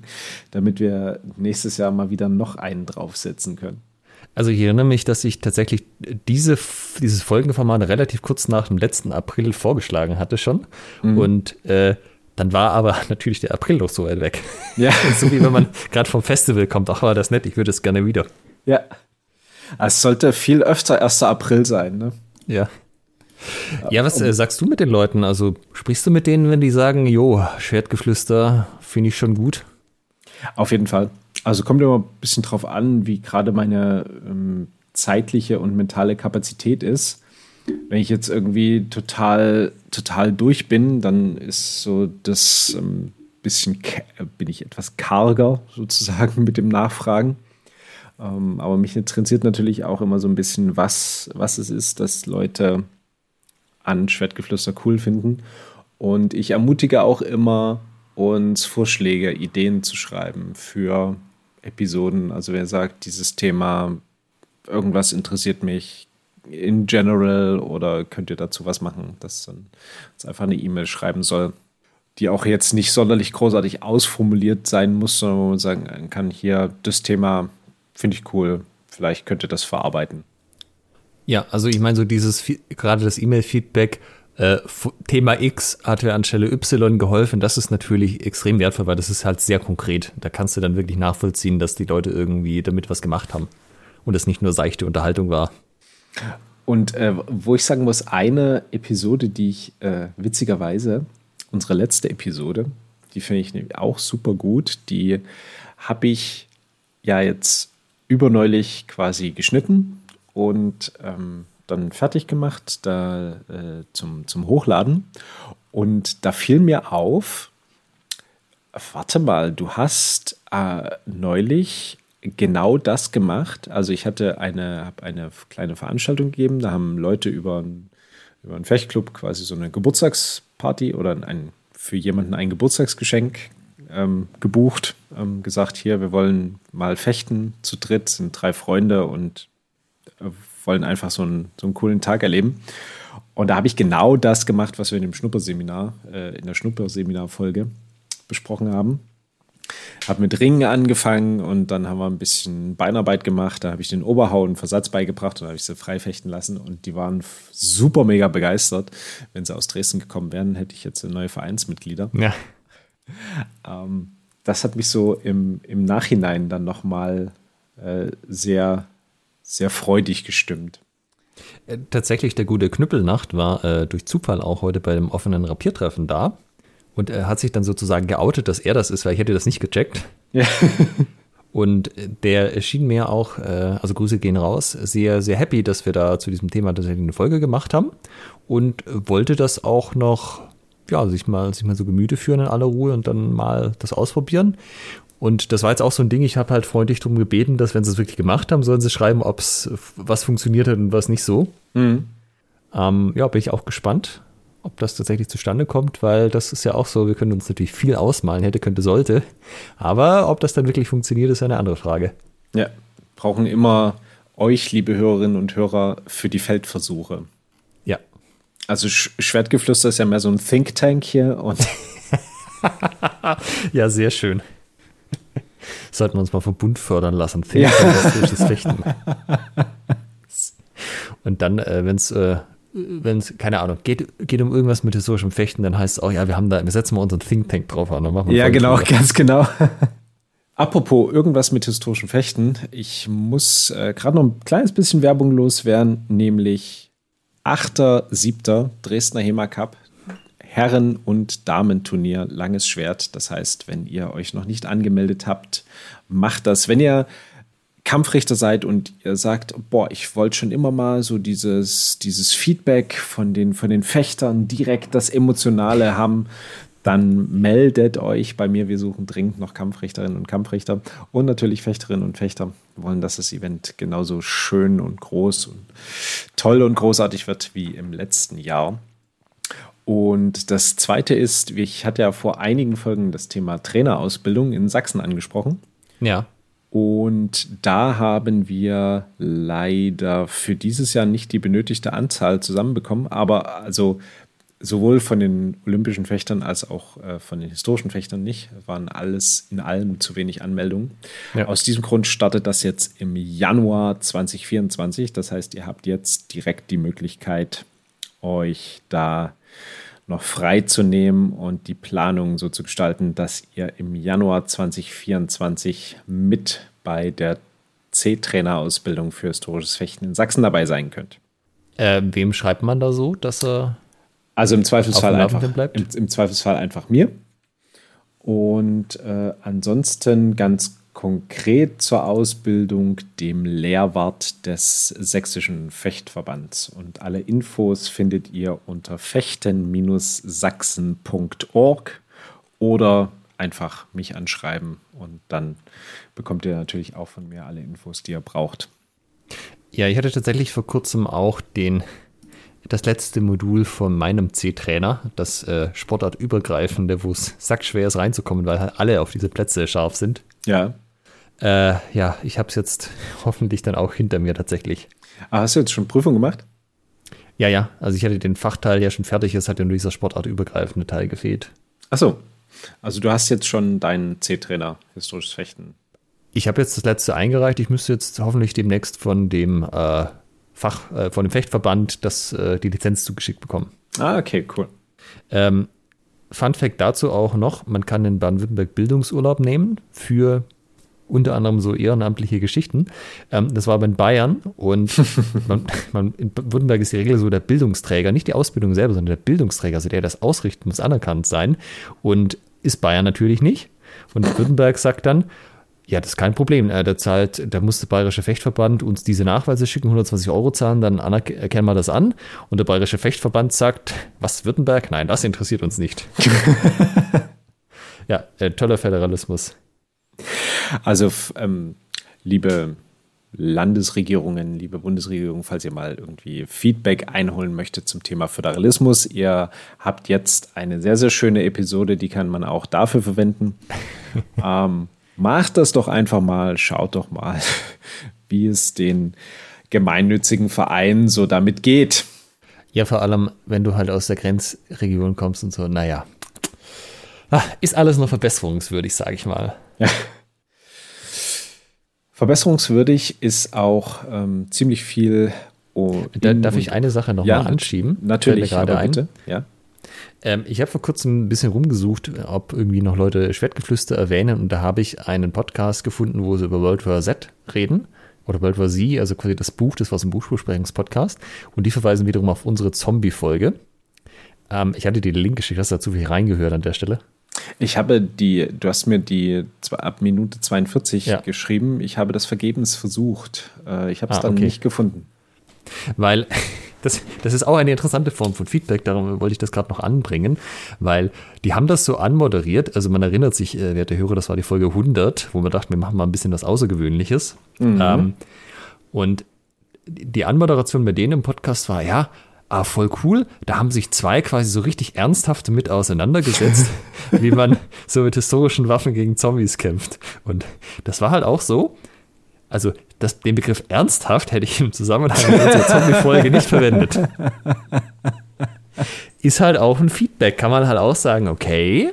damit wir nächstes Jahr mal wieder noch einen draufsetzen können. Also ich erinnere mich, dass ich tatsächlich diese, dieses Folgenformat relativ kurz nach dem letzten April vorgeschlagen hatte schon. Mhm. Und äh, dann war aber natürlich der April noch so weit weg. Ja. so wie wenn man gerade vom Festival kommt, ach war das nett, ich würde es gerne wieder. Ja. Es sollte viel öfter 1. April sein, ne? Ja. Ja, was äh, sagst du mit den Leuten? Also sprichst du mit denen, wenn die sagen, jo, Schwertgeflüster finde ich schon gut? Auf jeden Fall. Also kommt immer ein bisschen drauf an, wie gerade meine ähm, zeitliche und mentale Kapazität ist. Wenn ich jetzt irgendwie total, total durch bin, dann ist so das ähm, bisschen, bin ich etwas karger sozusagen mit dem Nachfragen. Ähm, aber mich interessiert natürlich auch immer so ein bisschen, was, was es ist, dass Leute an Schwertgeflüster cool finden. Und ich ermutige auch immer, uns Vorschläge, Ideen zu schreiben für Episoden. Also wer sagt, dieses Thema, irgendwas interessiert mich in general oder könnt ihr dazu was machen, dass dann uns einfach eine E-Mail schreiben soll, die auch jetzt nicht sonderlich großartig ausformuliert sein muss, sondern wo man sagen kann, hier das Thema finde ich cool, vielleicht könnt ihr das verarbeiten. Ja, also ich meine so dieses, gerade das E-Mail-Feedback, äh, Thema X hat mir anstelle Y geholfen. Das ist natürlich extrem wertvoll, weil das ist halt sehr konkret. Da kannst du dann wirklich nachvollziehen, dass die Leute irgendwie damit was gemacht haben und es nicht nur seichte Unterhaltung war. Und äh, wo ich sagen muss, eine Episode, die ich äh, witzigerweise, unsere letzte Episode, die finde ich auch super gut. Die habe ich ja jetzt überneulich quasi geschnitten und ähm, dann fertig gemacht da, äh, zum, zum Hochladen. Und da fiel mir auf, warte mal, du hast äh, neulich genau das gemacht. Also ich hatte eine, eine kleine Veranstaltung gegeben, da haben Leute über, über einen Fechtclub quasi so eine Geburtstagsparty oder ein, für jemanden ein Geburtstagsgeschenk ähm, gebucht, ähm, gesagt, hier, wir wollen mal fechten zu dritt, sind drei Freunde und äh, wollen einfach so einen, so einen coolen Tag erleben. Und da habe ich genau das gemacht, was wir in dem Schnupperseminar, äh, in der Schnupperseminar-Folge besprochen haben. Habe mit Ringen angefangen und dann haben wir ein bisschen Beinarbeit gemacht. Da habe ich den Oberhau und Versatz beigebracht und habe ich sie frei fechten lassen. Und die waren super mega begeistert. Wenn sie aus Dresden gekommen wären, hätte ich jetzt neue Vereinsmitglieder. Ja. Ähm, das hat mich so im, im Nachhinein dann nochmal äh, sehr sehr freudig gestimmt. Äh, tatsächlich, der gute Knüppelnacht war äh, durch Zufall auch heute bei dem offenen Rapiertreffen da und er hat sich dann sozusagen geoutet, dass er das ist, weil ich hätte das nicht gecheckt. Ja. und der schien mir auch, äh, also Grüße gehen raus, sehr, sehr happy, dass wir da zu diesem Thema tatsächlich eine Folge gemacht haben und wollte das auch noch, ja, sich mal, sich mal so Gemüte führen in aller Ruhe und dann mal das ausprobieren. Und das war jetzt auch so ein Ding, ich habe halt freundlich darum gebeten, dass wenn sie es wirklich gemacht haben, sollen sie schreiben, ob es was funktioniert hat und was nicht so. Mhm. Ähm, ja, bin ich auch gespannt, ob das tatsächlich zustande kommt, weil das ist ja auch so, wir können uns natürlich viel ausmalen, hätte, könnte, sollte. Aber ob das dann wirklich funktioniert, ist eine andere Frage. Ja, brauchen immer euch, liebe Hörerinnen und Hörer, für die Feldversuche. Also Sch Schwertgeflüster ist ja mehr so ein Think Tank hier und. ja, sehr schön. Sollten wir uns mal vom Bund fördern lassen. Think ja. Fechten. Und dann, äh, wenn es, äh, wenn es, keine Ahnung, geht, geht um irgendwas mit historischem Fechten, dann heißt es auch, ja, wir haben da, wir setzen mal unseren Think Tank drauf an. Dann machen wir ja, genau, drüber. ganz genau. Apropos irgendwas mit historischem Fechten, ich muss äh, gerade noch ein kleines bisschen Werbung loswerden, nämlich 8.7. Dresdner HEMA Cup. Herren- und Damenturnier, langes Schwert. Das heißt, wenn ihr euch noch nicht angemeldet habt, macht das. Wenn ihr Kampfrichter seid und ihr sagt, boah, ich wollte schon immer mal so dieses, dieses Feedback von den, von den Fechtern direkt das Emotionale haben, dann meldet euch bei mir. Wir suchen dringend noch Kampfrichterinnen und Kampfrichter und natürlich Fechterinnen und Fechter. Wir wollen, dass das Event genauso schön und groß und toll und großartig wird wie im letzten Jahr. Und das zweite ist, ich hatte ja vor einigen Folgen das Thema Trainerausbildung in Sachsen angesprochen. Ja. Und da haben wir leider für dieses Jahr nicht die benötigte Anzahl zusammenbekommen. Aber also sowohl von den olympischen Fechtern als auch äh, von den historischen Fechtern nicht. Waren alles in allem zu wenig Anmeldungen. Ja. Aus diesem Grund startet das jetzt im Januar 2024. Das heißt, ihr habt jetzt direkt die Möglichkeit, euch da noch frei zu nehmen und die Planung so zu gestalten, dass ihr im Januar 2024 mit bei der C-Trainer-Ausbildung für historisches Fechten in Sachsen dabei sein könnt. Äh, wem schreibt man da so, dass er also im Zweifelsfall einfach, im, im, Zweifelsfall einfach mir. Und äh, ansonsten ganz konkret zur Ausbildung dem Lehrwart des Sächsischen Fechtverbands. Und alle Infos findet ihr unter fechten-sachsen.org oder einfach mich anschreiben und dann bekommt ihr natürlich auch von mir alle Infos, die ihr braucht. Ja, ich hatte tatsächlich vor kurzem auch den das letzte Modul von meinem C-Trainer, das äh, sportartübergreifende, wo es sackschwer ist reinzukommen, weil halt alle auf diese Plätze scharf sind. Ja. Äh, ja, ich habe es jetzt hoffentlich dann auch hinter mir tatsächlich. Ah, hast du jetzt schon Prüfung gemacht? Ja, ja. Also ich hatte den Fachteil ja schon fertig, es hat ja nur dieser sportartübergreifende Teil gefehlt. Ach so. Also du hast jetzt schon deinen C-Trainer historisches Fechten. Ich habe jetzt das letzte eingereicht. Ich müsste jetzt hoffentlich demnächst von dem äh, Fach, äh, von dem Fechtverband das, äh, die Lizenz zugeschickt bekommen. Ah, okay, cool. Ähm, Fun Fact dazu auch noch: Man kann in Baden-Württemberg Bildungsurlaub nehmen für unter anderem so ehrenamtliche Geschichten. Ähm, das war aber in Bayern und man, man, in Württemberg ist die Regel so der Bildungsträger, nicht die Ausbildung selber, sondern der Bildungsträger, also der das ausrichten muss, anerkannt sein. Und ist Bayern natürlich nicht. Und Württemberg sagt dann, ja, das ist kein Problem. Äh, da zahlt, da muss der Bayerische Fechtverband uns diese Nachweise schicken, 120 Euro zahlen, dann erkennen wir das an. Und der Bayerische Fechtverband sagt, was, Württemberg? Nein, das interessiert uns nicht. ja, äh, toller Föderalismus. Also, ähm, liebe Landesregierungen, liebe Bundesregierung, falls ihr mal irgendwie Feedback einholen möchtet zum Thema Föderalismus, ihr habt jetzt eine sehr, sehr schöne Episode, die kann man auch dafür verwenden. ähm, macht das doch einfach mal, schaut doch mal, wie es den gemeinnützigen Vereinen so damit geht. Ja, vor allem, wenn du halt aus der Grenzregion kommst und so, naja, ah, ist alles noch verbesserungswürdig, sage ich mal. Ja. Verbesserungswürdig ist auch ähm, ziemlich viel. Oh, da, darf ich eine Sache noch ja, anschieben? Natürlich, gerade ein. Bitte. Ja. Ähm, ich habe vor kurzem ein bisschen rumgesucht, ob irgendwie noch Leute Schwertgeflüster erwähnen und da habe ich einen Podcast gefunden, wo sie über World War Z reden oder World War Z, also quasi das Buch, das war so ein Buchbesprechungspodcast und die verweisen wiederum auf unsere Zombie-Folge. Ähm, ich hatte dir den Link geschickt, hast du dazu viel reingehört an der Stelle? Ich habe die, du hast mir die ab Minute 42 ja. geschrieben. Ich habe das vergebens versucht. Äh, ich habe es ah, dann okay. nicht gefunden. Weil das, das ist auch eine interessante Form von Feedback, darum wollte ich das gerade noch anbringen, weil die haben das so anmoderiert, also man erinnert sich, äh, werte Hörer, das war die Folge 100, wo wir dachten, wir machen mal ein bisschen was Außergewöhnliches. Mhm. Ähm, und die Anmoderation bei denen im Podcast war, ja, ah, voll cool, da haben sich zwei quasi so richtig ernsthaft mit auseinandergesetzt, wie man so mit historischen Waffen gegen Zombies kämpft. Und das war halt auch so. Also das, den Begriff ernsthaft hätte ich im Zusammenhang mit unserer Zombie-Folge nicht verwendet. Ist halt auch ein Feedback. Kann man halt auch sagen, okay,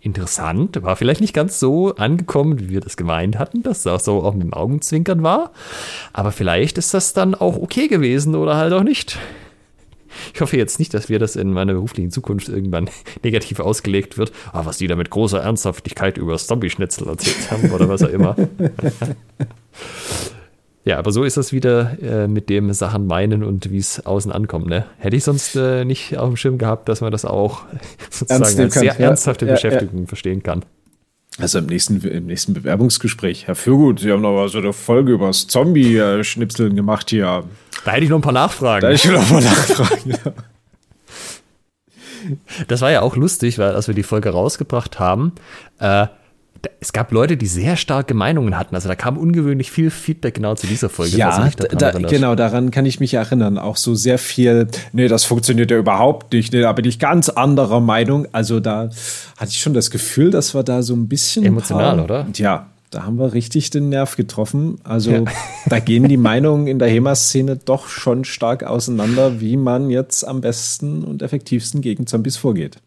interessant, war vielleicht nicht ganz so angekommen, wie wir das gemeint hatten, dass das so auch mit dem Augenzwinkern war. Aber vielleicht ist das dann auch okay gewesen oder halt auch nicht. Ich hoffe jetzt nicht, dass wir das in meiner beruflichen Zukunft irgendwann negativ ausgelegt wird. Ah, was die da mit großer Ernsthaftigkeit über Zombie-Schnitzel erzählt haben oder was auch immer. Ja, aber so ist das wieder äh, mit dem Sachen meinen und wie es außen ankommt. Ne? Hätte ich sonst äh, nicht auf dem Schirm gehabt, dass man das auch sozusagen als sehr ja, ernsthafte ja, Beschäftigung ja. verstehen kann. Also im nächsten, im nächsten Bewerbungsgespräch. Herr Fürgut, Sie haben noch mal so eine Folge über das Zombie-Schnipseln gemacht hier. Da hätte ich noch ein paar Nachfragen. Da hätte ich noch ein paar Nachfragen, ja. Das war ja auch lustig, weil als wir die Folge rausgebracht haben, äh, es gab Leute, die sehr starke Meinungen hatten. Also da kam ungewöhnlich viel Feedback genau zu dieser Folge. Ja, da, genau, daran kann ich mich erinnern. Auch so sehr viel, nee, das funktioniert ja überhaupt nicht. Nee, da bin ich ganz anderer Meinung. Also da hatte ich schon das Gefühl, dass wir da so ein bisschen. Emotional, paar, oder? Ja, da haben wir richtig den Nerv getroffen. Also ja. da gehen die Meinungen in der HEMA-Szene doch schon stark auseinander, wie man jetzt am besten und effektivsten gegen Zombies vorgeht.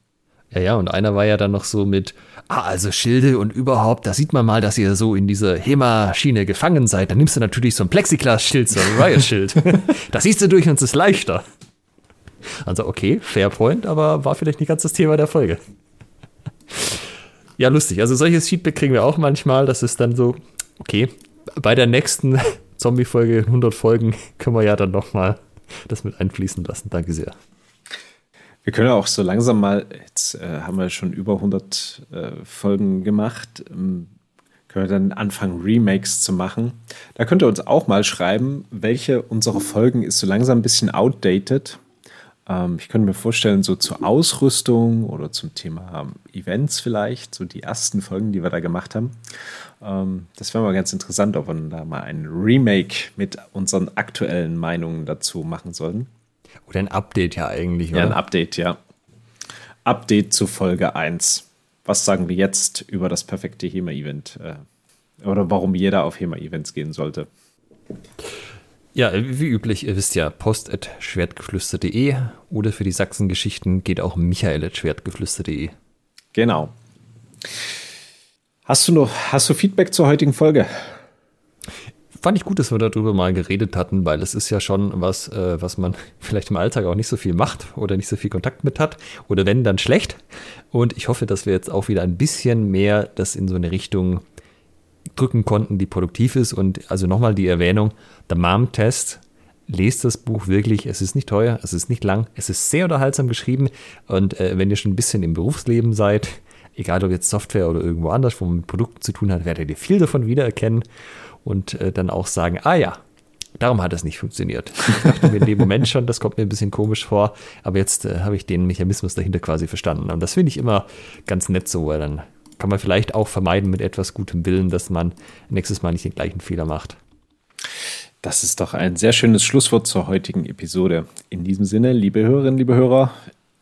Ja, ja, und einer war ja dann noch so mit, ah, also Schilde und überhaupt, da sieht man mal, dass ihr so in dieser HEMA-Schiene gefangen seid. Dann nimmst du natürlich so ein Plexiglas-Schild, so ein Riot-Schild. das siehst du durch und es ist leichter. Also okay, fair point, aber war vielleicht nicht ganz das Thema der Folge. Ja, lustig. Also solches Feedback kriegen wir auch manchmal. Das ist dann so, okay, bei der nächsten Zombie-Folge, 100 Folgen, können wir ja dann nochmal das mit einfließen lassen. Danke sehr. Wir können auch so langsam mal, jetzt äh, haben wir schon über 100 äh, Folgen gemacht, ähm, können wir dann anfangen, Remakes zu machen. Da könnt ihr uns auch mal schreiben, welche unserer Folgen ist so langsam ein bisschen outdated ähm, ich könnte mir vorstellen, so zur Ausrüstung oder zum Thema ähm, Events vielleicht, so die ersten Folgen, die wir da gemacht haben. Ähm, das wäre mal ganz interessant, ob wir da mal ein Remake mit unseren aktuellen Meinungen dazu machen sollten. Oder ein Update ja eigentlich, oder? Ja, ein Update, ja. Update zu Folge 1. Was sagen wir jetzt über das perfekte HEMA-Event? Äh, oder warum jeder auf HEMA-Events gehen sollte? Ja, wie üblich, ihr wisst ja, post.schwertgeflüster.de oder für die Sachsengeschichten geht auch michael.schwertgeflüster.de. Genau. Hast du noch, hast du Feedback zur heutigen Folge? Fand ich gut, dass wir darüber mal geredet hatten, weil es ist ja schon was, äh, was man vielleicht im Alltag auch nicht so viel macht oder nicht so viel Kontakt mit hat. Oder wenn, dann schlecht. Und ich hoffe, dass wir jetzt auch wieder ein bisschen mehr das in so eine Richtung drücken konnten, die produktiv ist. Und also nochmal die Erwähnung, der Mom-Test, lest das Buch wirklich. Es ist nicht teuer, es ist nicht lang, es ist sehr unterhaltsam geschrieben. Und äh, wenn ihr schon ein bisschen im Berufsleben seid, egal ob jetzt Software oder irgendwo anders, wo man mit Produkten zu tun hat, werdet ihr viel davon wiedererkennen und äh, dann auch sagen, ah ja, darum hat es nicht funktioniert. Ich dachte mir in dem Moment schon, das kommt mir ein bisschen komisch vor, aber jetzt äh, habe ich den Mechanismus dahinter quasi verstanden. Und das finde ich immer ganz nett so, weil dann kann man vielleicht auch vermeiden mit etwas gutem Willen, dass man nächstes Mal nicht den gleichen Fehler macht. Das ist doch ein sehr schönes Schlusswort zur heutigen Episode. In diesem Sinne, liebe Hörerinnen, liebe Hörer,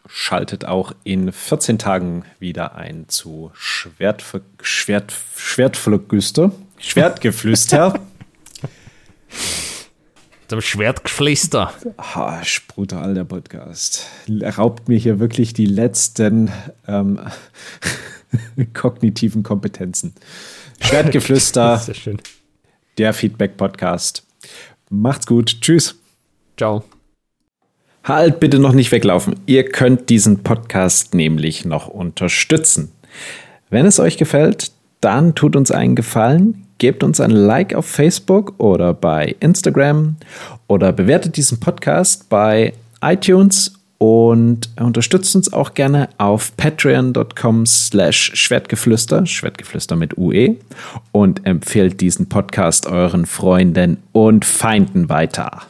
schaltet auch in 14 Tagen wieder ein zu Schwertver Schwert Schwertflüster. Schwertgeflüster. Zum Schwertgeflüster. Ha, brutal der Podcast. Raubt mir hier wirklich die letzten ähm, kognitiven Kompetenzen. Schwertgeflüster, der Feedback-Podcast. Macht's gut. Tschüss. Ciao. Halt bitte noch nicht weglaufen. Ihr könnt diesen Podcast nämlich noch unterstützen. Wenn es euch gefällt, dann tut uns einen Gefallen, gebt uns ein Like auf Facebook oder bei Instagram oder bewertet diesen Podcast bei iTunes und unterstützt uns auch gerne auf patreon.com slash Schwertgeflüster, Schwertgeflüster mit UE und empfehlt diesen Podcast euren Freunden und Feinden weiter.